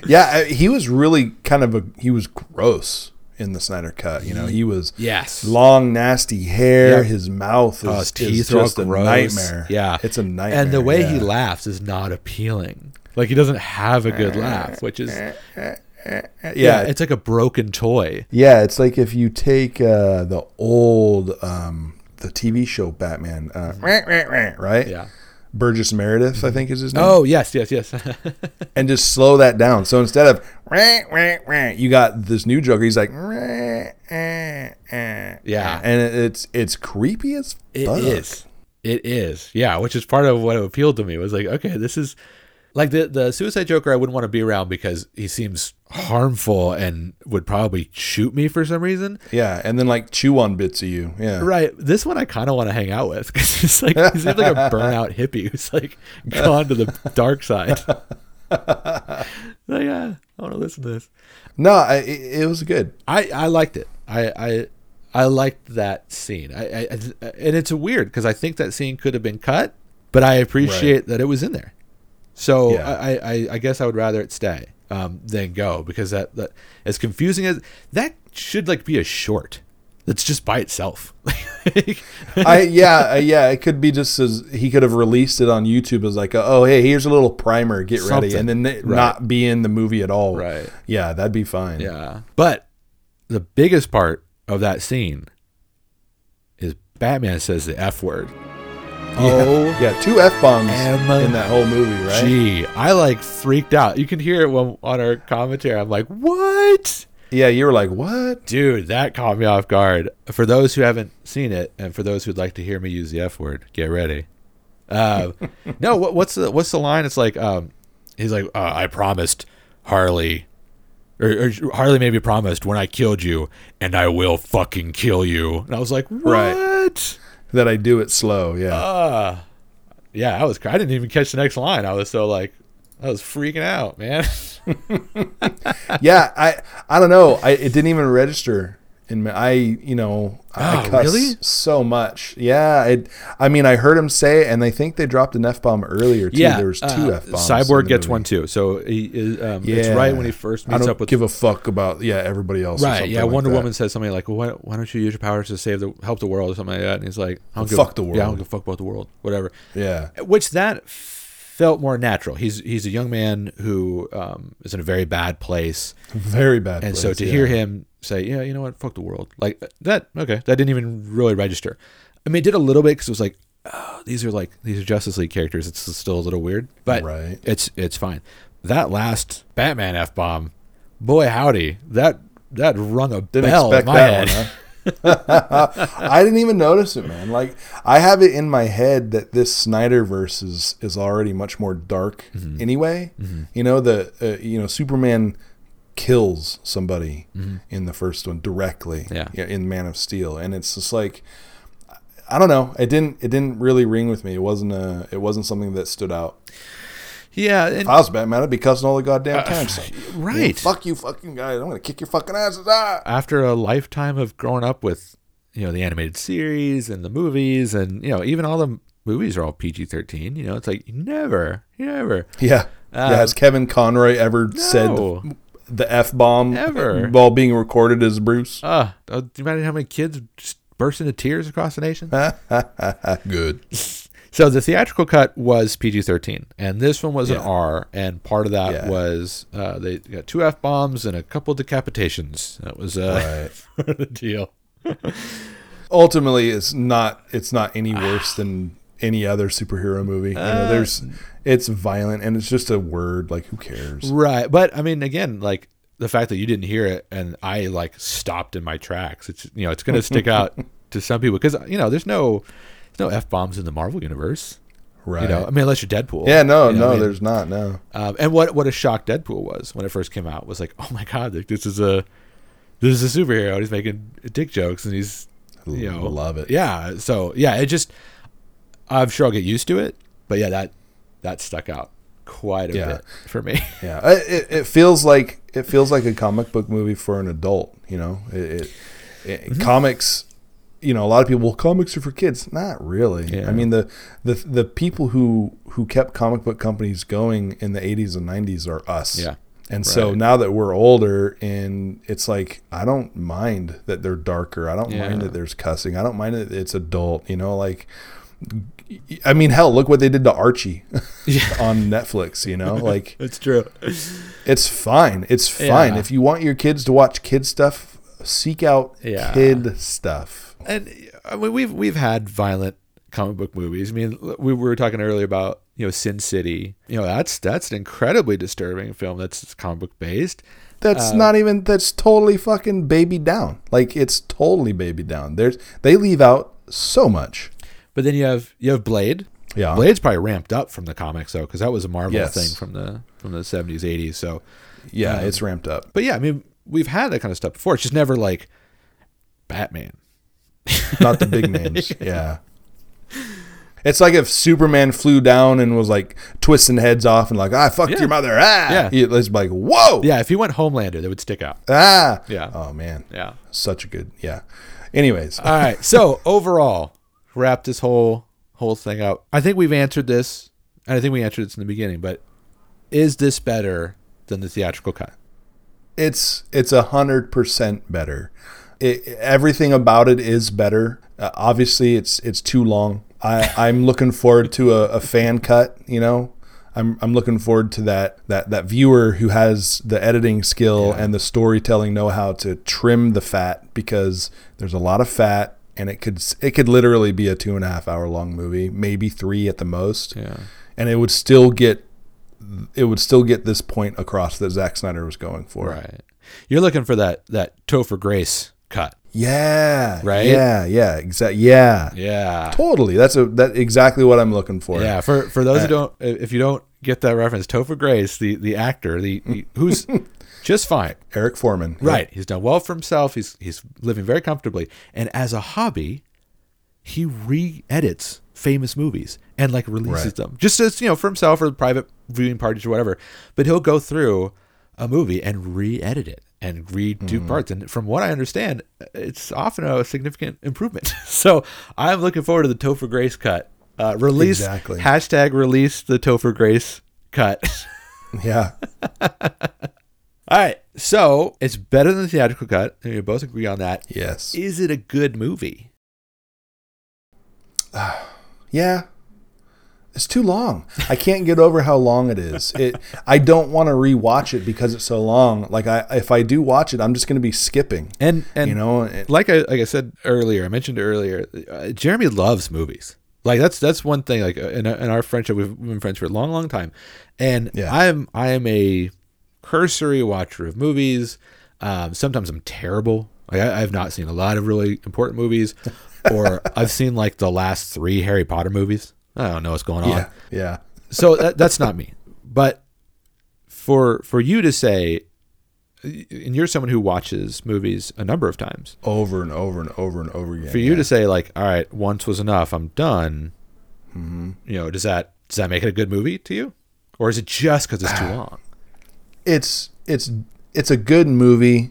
Yeah, uh, he was really kind of a he was gross in the Snyder cut. You know, he was Yes. long, nasty hair. Yep. His mouth is, Oh, his is teeth are all just a gross. nightmare. Yeah, it's a nightmare. And the way he laughs is not appealing. Like he doesn't have a good eh, laugh, which is eh, eh, yeah, yeah, it's like a broken toy. Yeah, it's like if you take uh, the old um, the TV show Batman, uh, mm-hmm. right? Yeah. Burgess Meredith, I mm-hmm. think is his name. Oh yes, yes, yes. and just slow that down. So instead of you got this new Joker, he's like Yeah. and it's it's creepy as It fuck. is. It is. Yeah, which is part of what appealed to me was like, okay, this is like the the Suicide Joker. I wouldn't want to be around because he seems harmful and would probably shoot me for some reason. Yeah, and then like chew on bits of you. Yeah, Right. This one I kind of want to hang out with because he's like he seems like a burnout hippie who's like gone to the dark side. like, yeah, I want to listen to this. No, I, it, it was good. I I liked it. I I I liked that scene. I, I, I and it's weird because I think that scene could have been cut, but I appreciate that it was in there. So Yeah. I, I I guess I would rather it stay um, than go because that that as confusing as that should like be a short. That's just by itself. I yeah uh, yeah. It could be just as he could have released it on YouTube as like, a, oh hey, here's a little primer, get ready, and then Right. not be in the movie at all. Right. Yeah, that'd be fine. Yeah. But the biggest part of that scene is Batman says the F word. Oh, Yeah, two f bombs in that whole movie, right? gee. I like freaked out. You can hear it when, on our commentary. I'm like, what? Yeah, you were like, what? Dude, that caught me off guard. For those who haven't seen it, and for those who'd like to hear me use the F word, get ready. Uh, no, what, what's the what's the line? It's like um, he's like, uh, I promised Harley, or, or Harley maybe promised when I killed you, and I will fucking kill you. And I was like, what? Right. That I do it slow. Yeah. Uh, yeah, I was. I didn't even catch the next line. I was so like, I was freaking out, man. yeah, I I don't know. I it didn't even register my, I you know I Oh, cuss really? so much. Yeah, it, I mean I heard him say and I think they dropped an f bomb earlier too. there was two uh, f bombs. Cyborg gets one too. So he is, um, it's right when he first meets up with give a fuck about yeah everybody else. Right, yeah. like Wonder that. Woman says something like, well, "Why, why don't you use your powers to save the help the world or something like that?" And he's like, "I don't give, Fuck the world. Yeah, I don't give a fuck about the world, whatever." Yeah, Which that felt more natural. He's he's a young man who um, is in a very bad place, very bad. and so to yeah. hear him say, "Yeah, you know what? Fuck the world," like that. Okay, that didn't even really register. I mean, it did a little bit because it was like, oh, these are like these are Justice League characters. It's still a little weird, but Right. it's it's fine. That last Batman f bomb, boy howdy, that that rung a didn't bell in my head. one. Huh? I didn't even notice it, man. Like I have it in my head that this Snyder verse is, is already much more dark Mm-hmm. anyway. You know the uh, you know Superman kills somebody in the first one directly. Yeah. in Man of Steel, and it's just like I don't know. It didn't it didn't really ring with me. It wasn't a it wasn't something that stood out. Yeah, and If I was Batman, I'd be cussing all the goddamn time. So, Uh, right. fuck you, fucking guys. I'm gonna kick your fucking asses. Ah! after a lifetime of growing up with you know the animated series and the movies and you know even all the movies are all PG-13 you know it's like never never Yeah. Uh, yeah. Has Kevin Conroy ever no. said the, the F bomb Ever. while being recorded as Bruce? uh uh, do you imagine how many kids just burst into tears across the nation Good. So the theatrical cut was PG-13 and this one was an R and part of that Yeah. was uh, they got two F-bombs and a couple decapitations that was uh, Right. the deal Ultimately, it's not. It's not any worse than any other superhero movie. You Uh, know, there's. It's violent and it's just a word. Like who cares? Right. But I mean, again, like the fact that you didn't hear it and I like stopped in my tracks, it's, you know, it's going to stick out to some people because, you know, there's no, no F bombs in the Marvel universe. Right. You know, I mean, unless you're Deadpool. yeah. No. You know, no. I mean, there's not. No. Um, and what, what a shock Deadpool was when it first came out was like, oh my God, like, this is a, this is a superhero. and He's making dick jokes and he's, you know, Love it. Yeah. So yeah, it just, I'm sure I'll get used to it. But yeah, that, that stuck out quite a Yeah. bit for me. Yeah, it, it feels like it feels like a comic book movie for an adult. You know, it, it, it Mm-hmm. comics. You know, a lot of people. Well, comics are for kids. Not really. Yeah. I mean, the the the people who who kept comic book companies going in the '80s and '90s are us. Yeah. And so now that we're older, and it's like I don't mind that they're darker. I don't Yeah. mind that there's cussing. I don't mind that it's adult. You know, like I mean, hell, look what they did to Archie on Netflix. You know, like It's true. it's fine. It's fine. Yeah. If you want your kids to watch kid stuff, seek out Yeah. kid stuff. And I mean, we've we've had violent comic book movies. I mean, we were talking earlier about you know Sin City. You know, that's that's an incredibly disturbing film that's comic book based. That's Uh, not even that's totally fucking baby down. Like it's totally baby down. There's they leave out so much. But then you have you have Blade. Yeah. Blade's probably ramped up from the comics though, because that was a Marvel Yes. thing from the from the seventies, eighties. So, Yeah, Um, it's ramped up. but yeah, I mean, we've had that kind of stuff before. It's just never like Batman. Not the big names. yeah. It's like if Superman flew down and was like twisting heads off and like, I fucked Yeah. your mother. Ah. Yeah. It's like, whoa. Yeah, if he went Homelander, that would stick out. Ah. Yeah. Oh man. Yeah. Such a good. Yeah. Anyways. All right. So overall, wrap this whole whole thing up. I think we've answered this, and I think we answered this in the beginning. But is this better than the theatrical cut? it's it's a hundred percent better. It, everything about it is better. Uh, obviously, it's it's too long. I I'm looking forward to a, a fan cut. You know, I'm I'm looking forward to that that that viewer who has the editing skill and the storytelling know how to trim the fat because there's a lot of fat and it could it could literally be a two and a half hour long movie, maybe three at the most, Yeah. and it would still get it would still get this point across that Zack Snyder was going for. Right. You're looking for that that Topher Grace cut. Yeah. Right? Yeah. Yeah. Exactly. Yeah. Yeah. Totally. That's a that exactly what I'm looking for. Yeah. For for those who uh, don't, if you don't get that reference, Topher Grace, the the actor, the, the who's just fine. Eric Forman. Right. He's done well for himself. He's he's living very comfortably. And as a hobby, he re-edits famous movies and like releases Right. them. Just as, you know, for himself or private viewing parties or whatever. But he'll go through a movie and re-edit it and read two parts. And from what I understand, it's often a significant improvement. so I'm looking forward to the Topher Grace cut. Uh, release Exactly. hashtag release the Topher Grace cut. Yeah. All right, so it's better than the theatrical cut, and we both agree on that. Yes. Is it a good movie? Yeah. It's too long. I can't get over how long it is. It I don't want to rewatch it because it's so long. Like I if I do watch it, I'm just going to be skipping. And and you know, it- like I like I said earlier, I mentioned earlier, uh, Jeremy loves movies. Like that's that's one thing. Like uh, in, in our friendship, we've been friends for a long, long time, and Yeah. I am I am a cursory watcher of movies. Um, sometimes I'm terrible. Like I, I've not seen a lot of really important movies, or I've seen like the last three Harry Potter movies. I don't know what's going on yeah. Yeah. so that, that's not me but for for you to say and you're someone who watches movies a number of times Over and over and over and over again. for you yeah. to say like all right once was enough i'm done Mm-hmm. you know does that does that make it a good movie to you or is it just because it's too long it's it's it's a good movie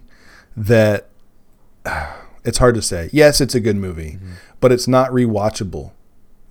that it's hard to say. Yes, it's a good movie, Mm-hmm. but it's not rewatchable,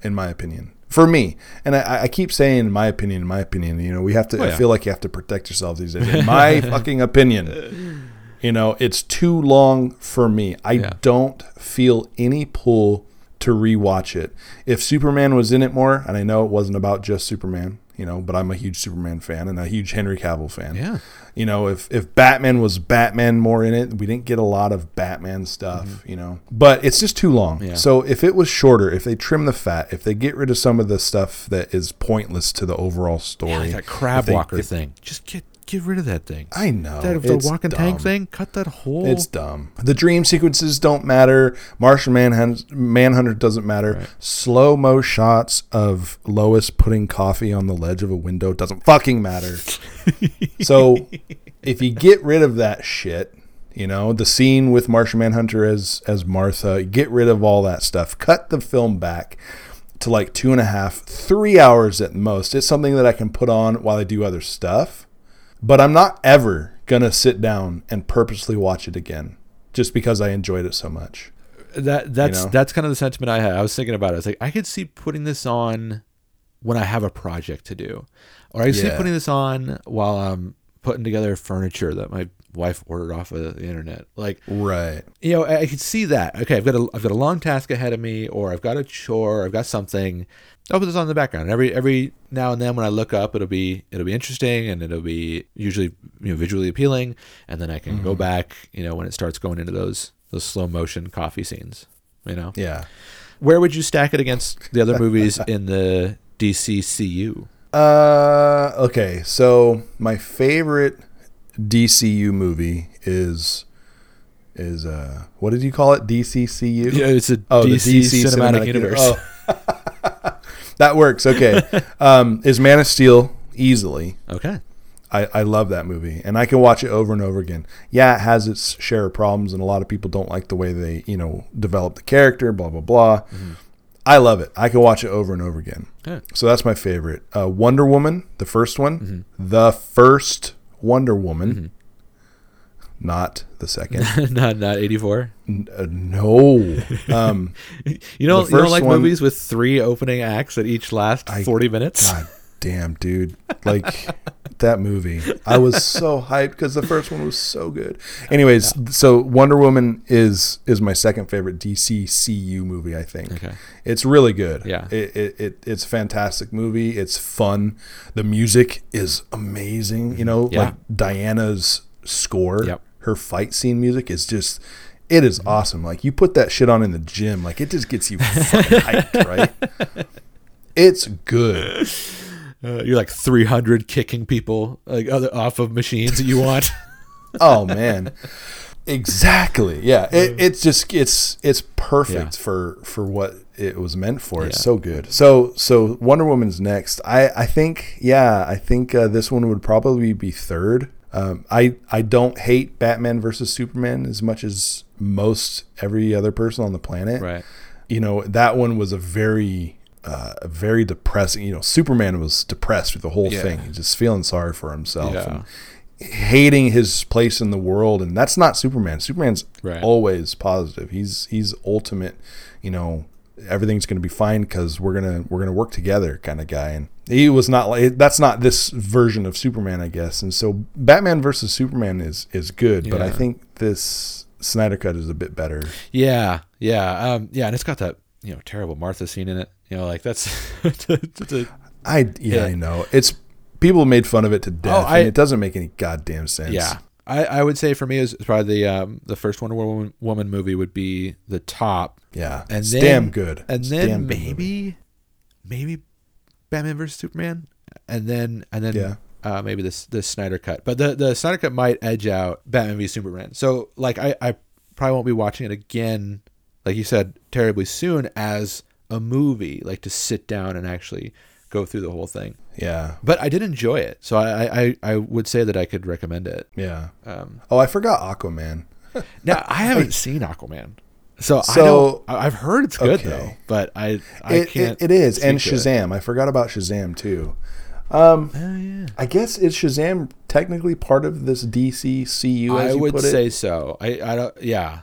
in my opinion. For me, and I, I keep saying, in my opinion, in my opinion, you know, we have to. Oh, I feel like you have to protect yourselves these days. In my fucking opinion, you know, it's too long for me. I Yeah. don't feel any pull to rewatch it. If Superman was in it more, and I know it wasn't about just Superman, you know, but I'm a huge Superman fan and a huge Henry Cavill fan. Yeah. You know, if if Batman was Batman more in it, we didn't get a lot of Batman stuff, you know. But it's just too long. Mm-hmm. Yeah. So if it was shorter, if they trim the fat, if they get rid of some of the stuff that is pointless to the overall story, yeah, like that crab they- walker thing just get get rid of that thing I know that the walking tank thing cut that whole It's dumb. The dream sequences don't matter. Martian Manhunt, Manhunter doesn't matter. Slow mo shots of Lois putting coffee on the ledge of a window doesn't fucking matter. so if you get rid of that shit, you know, the scene with Martian Manhunter as as Martha, get rid of all that stuff. Cut the film back to like two and a half, three hours at most. It's something that I can put on while I do other stuff but I'm not ever gonna sit down and purposely watch it again just because I enjoyed it so much. that that's know? that's kind of the sentiment I had. I was thinking about it. I was like, I could see putting this on when I have a project to do, or I could see putting this on while I'm putting together furniture that my wife ordered off of the internet. Like, Right. you know, I, I could see that. Okay, I've got a I've got a long task ahead of me, or I've got a chore, I've got something. I'll put this on the background. Every every now and then when I look up, it'll be it'll be interesting and it'll be usually you know visually appealing, and then I can Mm-hmm. go back. You know, when it starts going into those those slow motion coffee scenes. You know, Yeah. where would you stack it against the other movies in the DCCU? Uh okay, so my favorite DCU movie is is uh what did you call it? DCCU? Yeah, it's a Oh, DC, the DC cinematic, universe. Oh. that works. Okay. um, is Man of Steel easily. Okay. I, I love that movie and I can watch it over and over again. Yeah, it has its share of problems and a lot of people don't like the way they, you know, develop the character, blah, blah, blah. I love it. I can watch it over and over again. So that's my favorite. Uh, Wonder Woman, the first one, the first Wonder Woman, not the second. not not eighty four. N- uh, no. Um, You don't you don't like one- movies with three opening acts that each last I- forty minutes? God damn, dude. Like that movie. I was so hyped because the first one was so good. Anyways, so Wonder Woman is is my second favorite DCCU movie, I think. Okay. It's really good. Yeah. It, it, it it's a fantastic movie. It's fun. The music is amazing. You know, Yeah. like Diana's score, Yep. her fight scene music is just it is awesome. Like you put that shit on in the gym, like it just gets you fucking hyped, right? It's good. Uh, you're like three hundred kicking people like other off of machines that you want. oh man exactly yeah it, it's just it's it's perfect Yeah. for for what it was meant for it's Yeah. so good so so wonder woman's next i i think yeah i think uh, this one would probably be third um, I I don't hate Batman versus Superman as much as most every other person on the planet. Right. You know that one was a very uh, a very depressing. You know, Superman was depressed with the whole Yeah. thing, just feeling sorry for himself. Yeah. And hating his place in the world and that's not Superman. Superman's Right. always positive. He's he's ultimate, you know, everything's going to be fine cuz we're going to we're to work together kind of guy and he was not like that's not this version of Superman, I guess. And so Batman versus Superman is is good, but I think this Snyder cut is a bit better. Yeah, yeah, um, yeah, and it's got that you know terrible Martha scene in it. You know, like that's. I yeah, Yeah. I know. It's people made fun of it to death Oh, I- and it doesn't make any goddamn sense. yeah, I, I would say for me is probably the um, the first Wonder Woman, Woman movie would be the top, Yeah. and then damn good. and then maybe maybe Batman versus Superman, and then and then Yeah. uh, maybe this this Snyder cut. But the the Snyder cut might edge out Batman v Superman. So like I I probably won't be watching it again, like you said, terribly soon as a movie, like to sit down and actually go through the whole thing. Yeah. But I did enjoy it, so I I, I would say that I could recommend it. Yeah. Um, Oh, I forgot Aquaman. now I haven't seen Aquaman. So, I So- I- I've heard it's good Okay. though, but I I It, can't. it, it is, and. Shazam. I forgot about Shazam too. Um, Oh yeah. I guess is Shazam technically part of this DC CU? As I would say so. I, I don't. Yeah,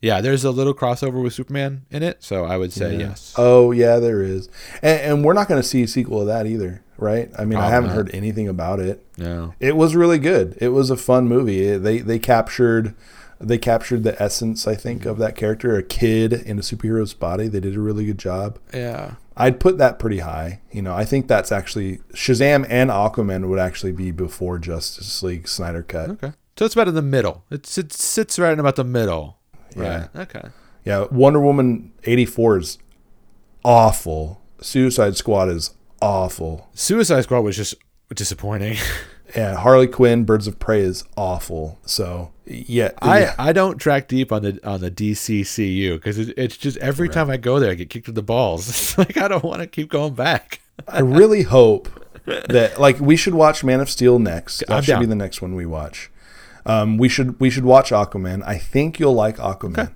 yeah. There's a little crossover with Superman in it, so I would say yes. Oh yeah, there is, and, and we're not going to see a sequel of that either, right? I mean, I haven't heard anything about it. no. It was really good. It was a fun movie. It- They they captured they captured the essence, I think, of that character, a kid in a superhero's body. They did a really good job. Yeah. I'd put that pretty high. You know, I think that's actually Shazam and Aquaman would actually be before Justice League Snyder cut. Okay. So it's about in the middle. It's it sits right in about the middle. Yeah. Right. Okay. Yeah, Wonder Woman 84 is awful. Suicide Squad is awful. Suicide Squad was just disappointing. And Harley Quinn Birds of Prey is awful. So, yeah. I, I don't track deep on the on the DCCU because it, it's just every time I go there I get kicked in the balls. It's like I don't want to keep going back. I really hope that like we should watch Man of Steel next. That I'm should be the next one we watch. Um, we should we should watch Aquaman. I think you'll like Aquaman.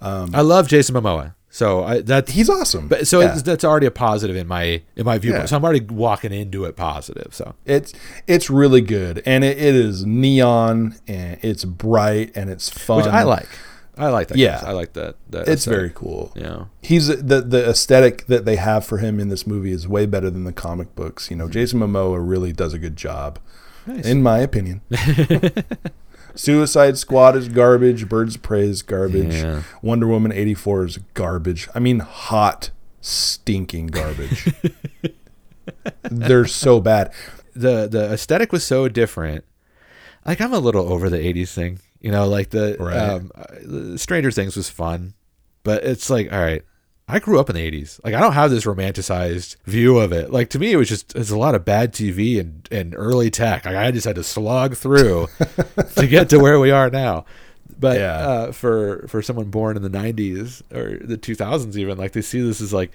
I love Jason Momoa, so I that He's awesome. But so Yeah. it's, that's already a positive in my in my viewpoint. Yeah. So I'm already walking into it positive. So it's it's really good, and it, it is neon and it's bright and it's fun. which I like. I like that. Yeah. I like that. that It's aesthetic. very cool. Yeah. He's the the aesthetic that they have for him in this movie is way better than the comic books. You know, Jason Momoa really does a good job, Nice. in my opinion. Suicide Squad is garbage. Birds of Prey is garbage. Yeah. Wonder Woman eighty four is garbage. I mean, hot, stinking garbage. They're so bad. the the aesthetic was so different. Like I'm a little over the '80s thing, you know. Like the Right. um, uh, the Stranger Things was fun, but it's like, all right, I grew up in the '80s. Like I don't have this romanticized view of it. Like to me, it was just it's a lot of bad TV and and early tech. Like I just had to slog through to get to where we are now. But Yeah. uh, for for someone born in the '90s or the 2000s, even like they see this as like.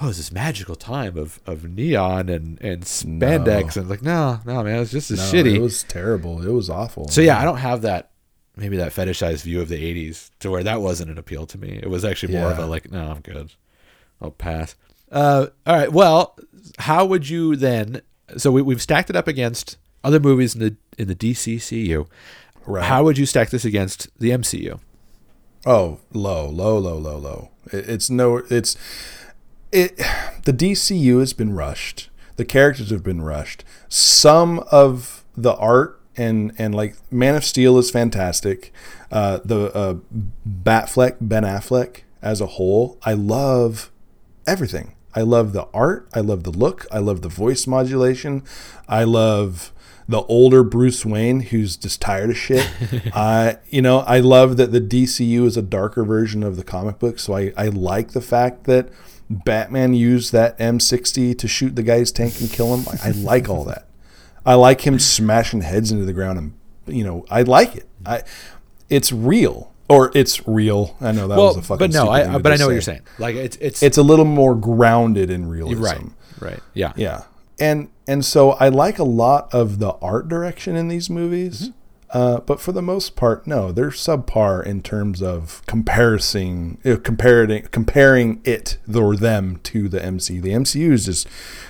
Oh, it's this magical time of, of neon and, and spandex, No. and like, no, no, man, it's just as No, shitty. It was terrible. It was awful. So yeah, I don't have that maybe that fetishized view of the '80s to where that wasn't an appeal to me. It was actually more of a like, no, I'm good. I'll pass. Uh, all right. Well, how would you then? So we, we've stacked it up against other movies in the in the DCCU. Right. How would you stack this against the MCU? Oh, low, low, low, low, low. It, it's no, it's it. The DCU has been rushed. The characters have been rushed. Some of the art and and like Man of Steel is fantastic. Uh, the uh, Batfleck, Ben Affleck as a whole, I love everything. I love the art. I love the look. I love the voice modulation. I love the older Bruce Wayne who's just tired of shit. I, you know, I love that the DCU is a darker version of the comic book. So I, I like the fact that Batman used that M60 to shoot the guy's tank and kill him. I, I like all that. I like him smashing heads into the ground and, you know, I like it. I, it's real or it's real. I know that was a fucking but no, I, but I know what you're saying. Like it's it's It's a little more grounded in realism. right, right, yeah, Yeah. And and so I like a lot of the art direction in these movies. Uh, but for the most part, no, they're subpar in terms of comparison, uh, comparing comparing it or them to the MCU. The MCU is just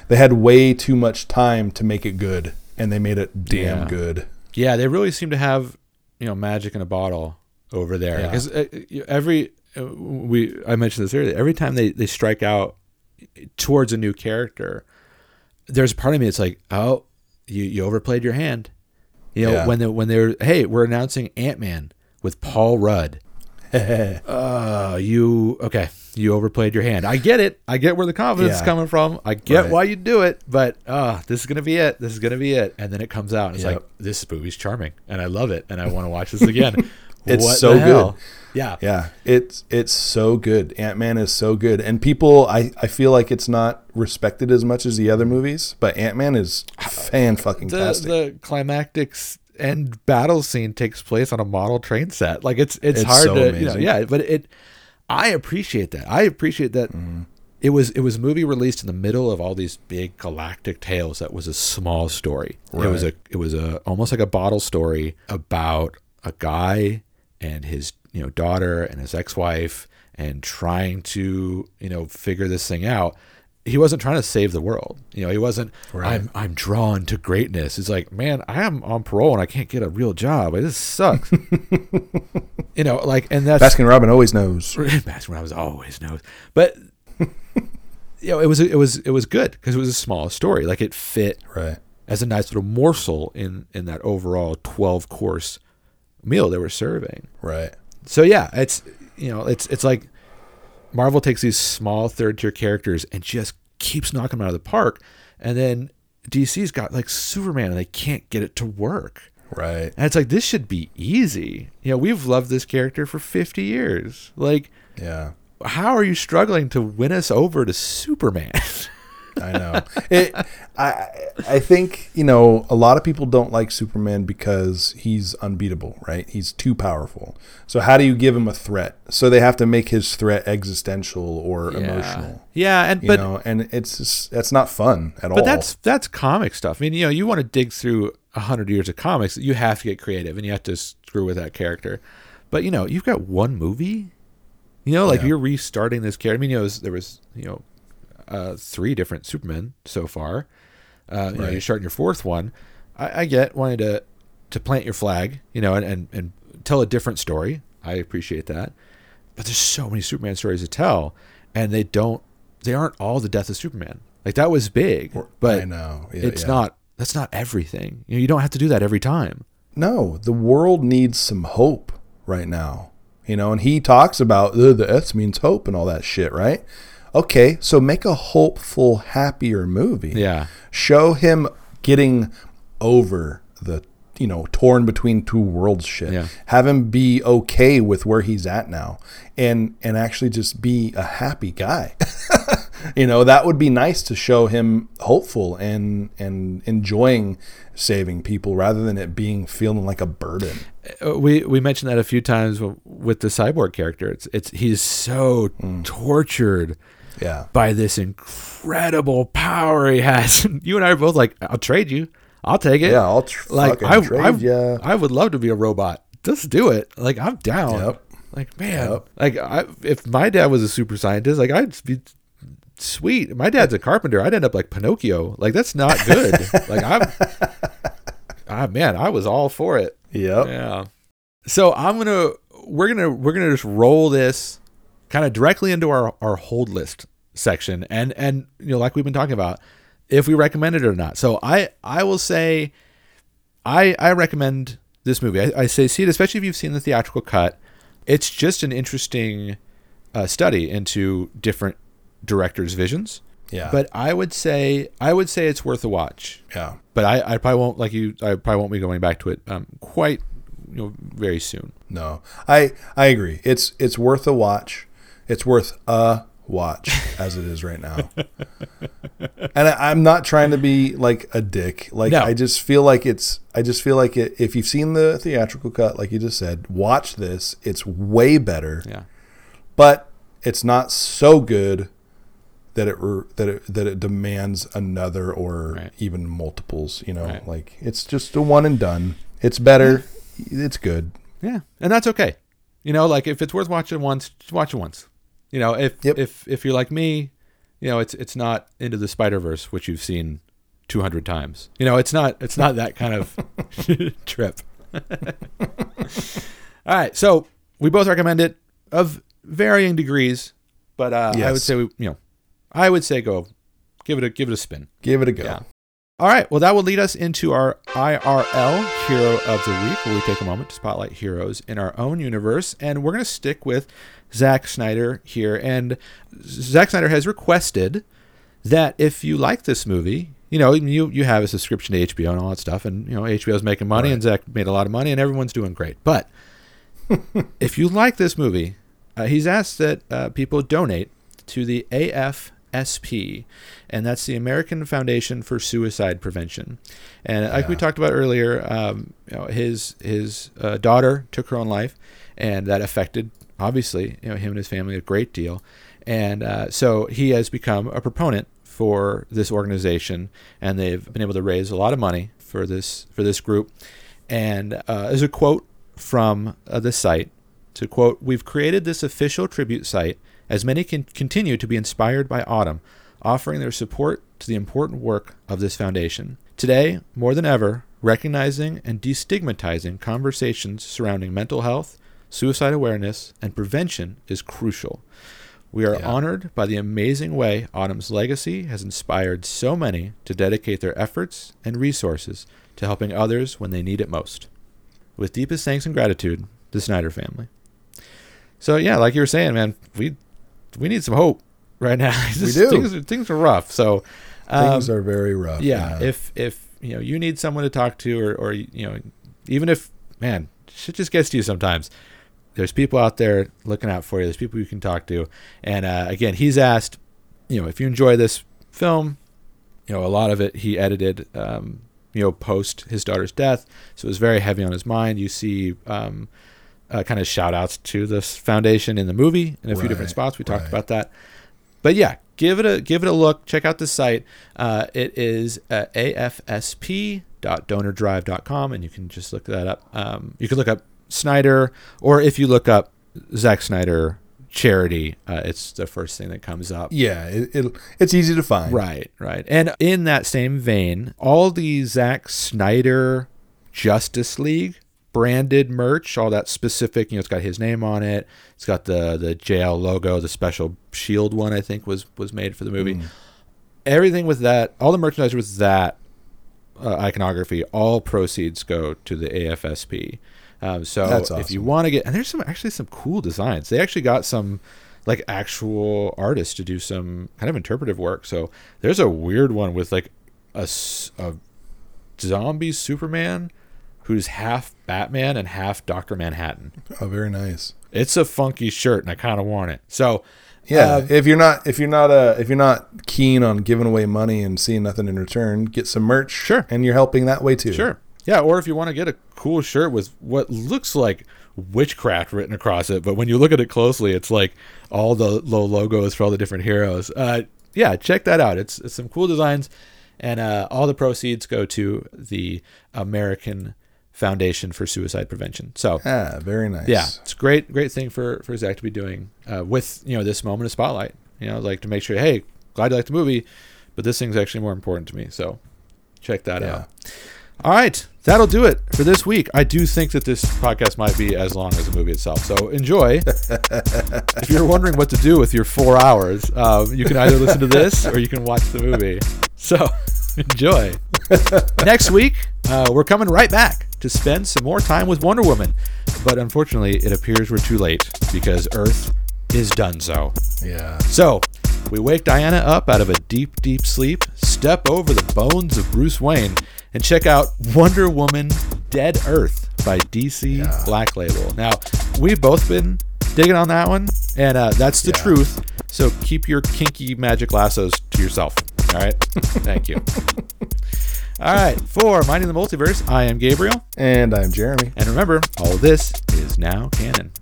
they had way too much time to make it good, and they made it damn Yeah. good. Yeah, they really seem to have you know magic in a bottle over there because uh, every uh, we I mentioned this earlier. Every time they they strike out towards a new character, there's a part of me that's like, oh, you you overplayed your hand. You know Yeah. when they when they're hey we're announcing Ant Man with Paul Rudd. uh, you okay? You overplayed your hand. I get it. I get where the confidence is coming from. I get Right. why you do it, but uh, this is gonna be it. This is gonna be it. And then it comes out. And it's Yep. like this movie's charming, and I love it, and I want to watch this again. It's What so good. Yeah. Yeah, it's it's so good. Ant Man is so good, and people, I I feel like it's not respected as much as the other movies, but Ant Man is fan fucking The tastic. the climactic s- end battle scene takes place on a model train set. Like it's it's, It's hard so to you know, yeah, but it I appreciate that. I appreciate that Mm-hmm. it was it was a movie released in the middle of all these big galactic tales that was a small story. It was a it was a almost like a bottle story about a guy and his you know daughter and his ex-wife and trying to you know figure this thing out he wasn't trying to save the world you know he wasn't Right. i'm i'm drawn to greatness He's like man i am on parole and i can't get a real job this sucks you know like and that's Baskin Robin always knows. Baskin Robbins always knows. But you know, it was it was it was good because it was a small story. Like it fit Right. as a nice little morsel in in that overall twelve course meal they were serving. Right. So yeah, it's you know, it's it's like Marvel takes these small third tier characters and just keeps knocking them out of the park, and then DC's got like Superman and they can't get it to work. Right. And it's like this should be easy. You know, we've loved this character for 50 years. Like Yeah. how are you struggling to win us over to Superman? I know. It, I I think you know a lot of people don't like Superman because he's unbeatable, right? He's too powerful. So how do you give him a threat? So they have to make his threat existential or emotional. Yeah, and You but know, and it's just, that's not fun at all. but that's that's comic stuff. I mean, you know, you want to dig through a hundred years of comics, you have to get creative and you have to screw with that character. But you know, you've got one movie. You know, like Yeah. you're restarting this character. I mean, you know, was, there was you know uh, three different Supermen so far. Uh, you know, you're starting your fourth one. I, I get wanting to to plant your flag, you know, and, and and tell a different story. I appreciate that, but there's so many Superman stories to tell, and they don't. They aren't all the death of Superman. Like that was big, but I know. Yeah, it's yeah. not. That's not everything. You know, you don't have to do that every time. No, the world needs some hope right now. You know, and he talks about "Ugh, the S means hope and all that shit, right? Okay, so make a hopeful, happier movie. Yeah. Show him getting over the you know torn between two worlds shit. Yeah. Have him be okay with where he's at now, and and actually just be a happy guy. you know that would be nice to show him hopeful and and enjoying saving people rather than it being feeling like a burden. Uh, we we mentioned that a few times with the cyborg character. It's it's he's so Mm. tortured Yeah. by this incredible power he has. you and I are both like, I'll trade you. I'll take it. Yeah, I'll tr- like I, trade. I would love to be a robot. Just do it. Like I'm down. Yep. Like man, Yep. like I, if my dad was a super scientist, like I'd be sweet. My dad's a carpenter. I'd end up like Pinocchio. Like that's not good. like I'm, ah man, I was all for it. Yep. Yeah. So I'm gonna we're gonna we're gonna just roll this kind of directly into our our hold list section and and you know like we've been talking about if we recommend it or not. So I I will say I I recommend this movie. I, I say see it especially if you've seen the theatrical cut. It's just an interesting uh, study into different directors' visions. Yeah. But I would say I would say it's worth a watch yeah. but I, I probably won't like you. I probably won't be going back to it um, quite you know very soon. No, I I agree. It's it's worth a watch. It's worth a watch as it is right now. and I, I'm not trying to be like a dick. Like No. I just feel like it's. I just feel like it. If you've seen the theatrical cut, like you just said, watch this. It's way better. Yeah, but it's not so good that it that it that it demands another or Right. even multiples. You know, Right. like it's just a one and done. It's better. It's good. yeah, and that's okay. You know, like if it's worth watching once, just watch it once. You know, if Yep. if if you're like me, you know, it's it's not into the Spider Verse, which you've seen 200 times. You know, it's not it's not that kind of trip. All right, so we both recommend it of varying degrees, but uh, I would say we, you know, I would say go give it a give it a spin. Give it a go. Yeah. All right, well that will lead us into our IRL Hero of the Week, where we take a moment to spotlight heroes in our own universe, and we're going to stick with Zack Snyder here. And Zack Snyder has requested that if you like this movie, you know, you you have a subscription to HBO and all that stuff, and you know HBO's making money, and Zack made a lot of money, and everyone's doing great. But if you like this movie, uh, he's asked that uh, people donate to the AFSP, and that's the American Foundation for Suicide Prevention. And like we talked about earlier, um, you know, his his uh, daughter took her own life, and that affected obviously you know him and his family a great deal. And uh, so he has become a proponent for this organization, and they've been able to raise a lot of money for this for this group. And uh, there's a quote from uh, the site to quote, We've created this official tribute site as many can continue to be inspired by Autumn, offering their support to the important work of this foundation. Today, more than ever, recognizing and destigmatizing conversations surrounding mental health, suicide awareness, and prevention is crucial. We are Yeah. honored by the amazing way Autumn's legacy has inspired so many to dedicate their efforts and resources to helping others when they need it most. With deepest thanks and gratitude, the Snyder family. So yeah, like you were saying, man, we we need some hope right now. It's We do. Things, are- things are rough. So um, Things are very rough. yeah, if if you know you need someone to talk to, or or you know, even if man, shit just gets to you sometimes. There's people out there looking out for you. There's people you can talk to. And uh, again, he's asked, you know, if you enjoy this film, you know, a lot of it he edited, um, you know, post his daughter's death, so it was very heavy on his mind. You see, um, uh, kind of shout outs to this foundation in the movie in a few different spots. We talked right. about that. But yeah, give it a give it a look. Check out the site. Uh, it is uh, afsp.donordrive.com, and you can just look that up. Um, you can look up Snyder, or if you look up Zack Snyder charity, uh, it's the first thing that comes up. yeah, it, it, it's easy to find. Right, right. And in that same vein, all the Zack Snyder Justice League branded merch, all that specific, you know, it's got his name on it. It's got the the JL logo, the special shield one I think was was made for the movie. Everything with that, all the merchandise with that uh, iconography, all proceeds go to the AFSP. Um, so That's if you want to get, and there's some actually some cool designs. They actually got some like actual artists to do some kind of interpretive work. So there's a weird one with like a, a zombie Superman who's half Batman and half Doctor Manhattan. Oh, very nice. It's a funky shirt, and I kind of want it. So Yeah, uh, if you're not if you're not uh if you're not keen on giving away money and seeing nothing in return, get some merch. Sure. and you're helping that way too. Sure. Yeah, or if you want to get a cool shirt with what looks like witchcraft written across it, but when you look at it closely, it's like all the low logos for all the different heroes. Uh, yeah, check that out. It's, it's some cool designs, and uh, all the proceeds go to the American Foundation for Suicide Prevention. So Ah, very nice. yeah, it's a great, great thing for for Zack to be doing uh, with you know this moment of spotlight. You know, like to make sure, hey, glad you like the movie, but this thing's actually more important to me. So check that Yeah. out. All right, that'll do it for this week. I do think that this podcast might be as long as the movie itself. So enjoy. if you're wondering what to do with your four hours, um, you can either listen to this or you can watch the movie. So enjoy. Next week, uh, we're coming right back to spend some more time with Wonder Woman. But unfortunately, it appears we're too late because Earth is done so. yeah. So, we wake Diana up out of a deep, deep sleep, step over the bones of Bruce Wayne, and check out Wonder Woman Dead Earth by DC Yeah. Black Label. Now, we've both been digging on that one, and uh, that's the Yeah. truth. So, keep your kinky magic lassos to yourself. All right? Thank you. All right, for Minding the Multiverse, I am Gabriel. And I'm Jeremy. And remember, all of this is now canon.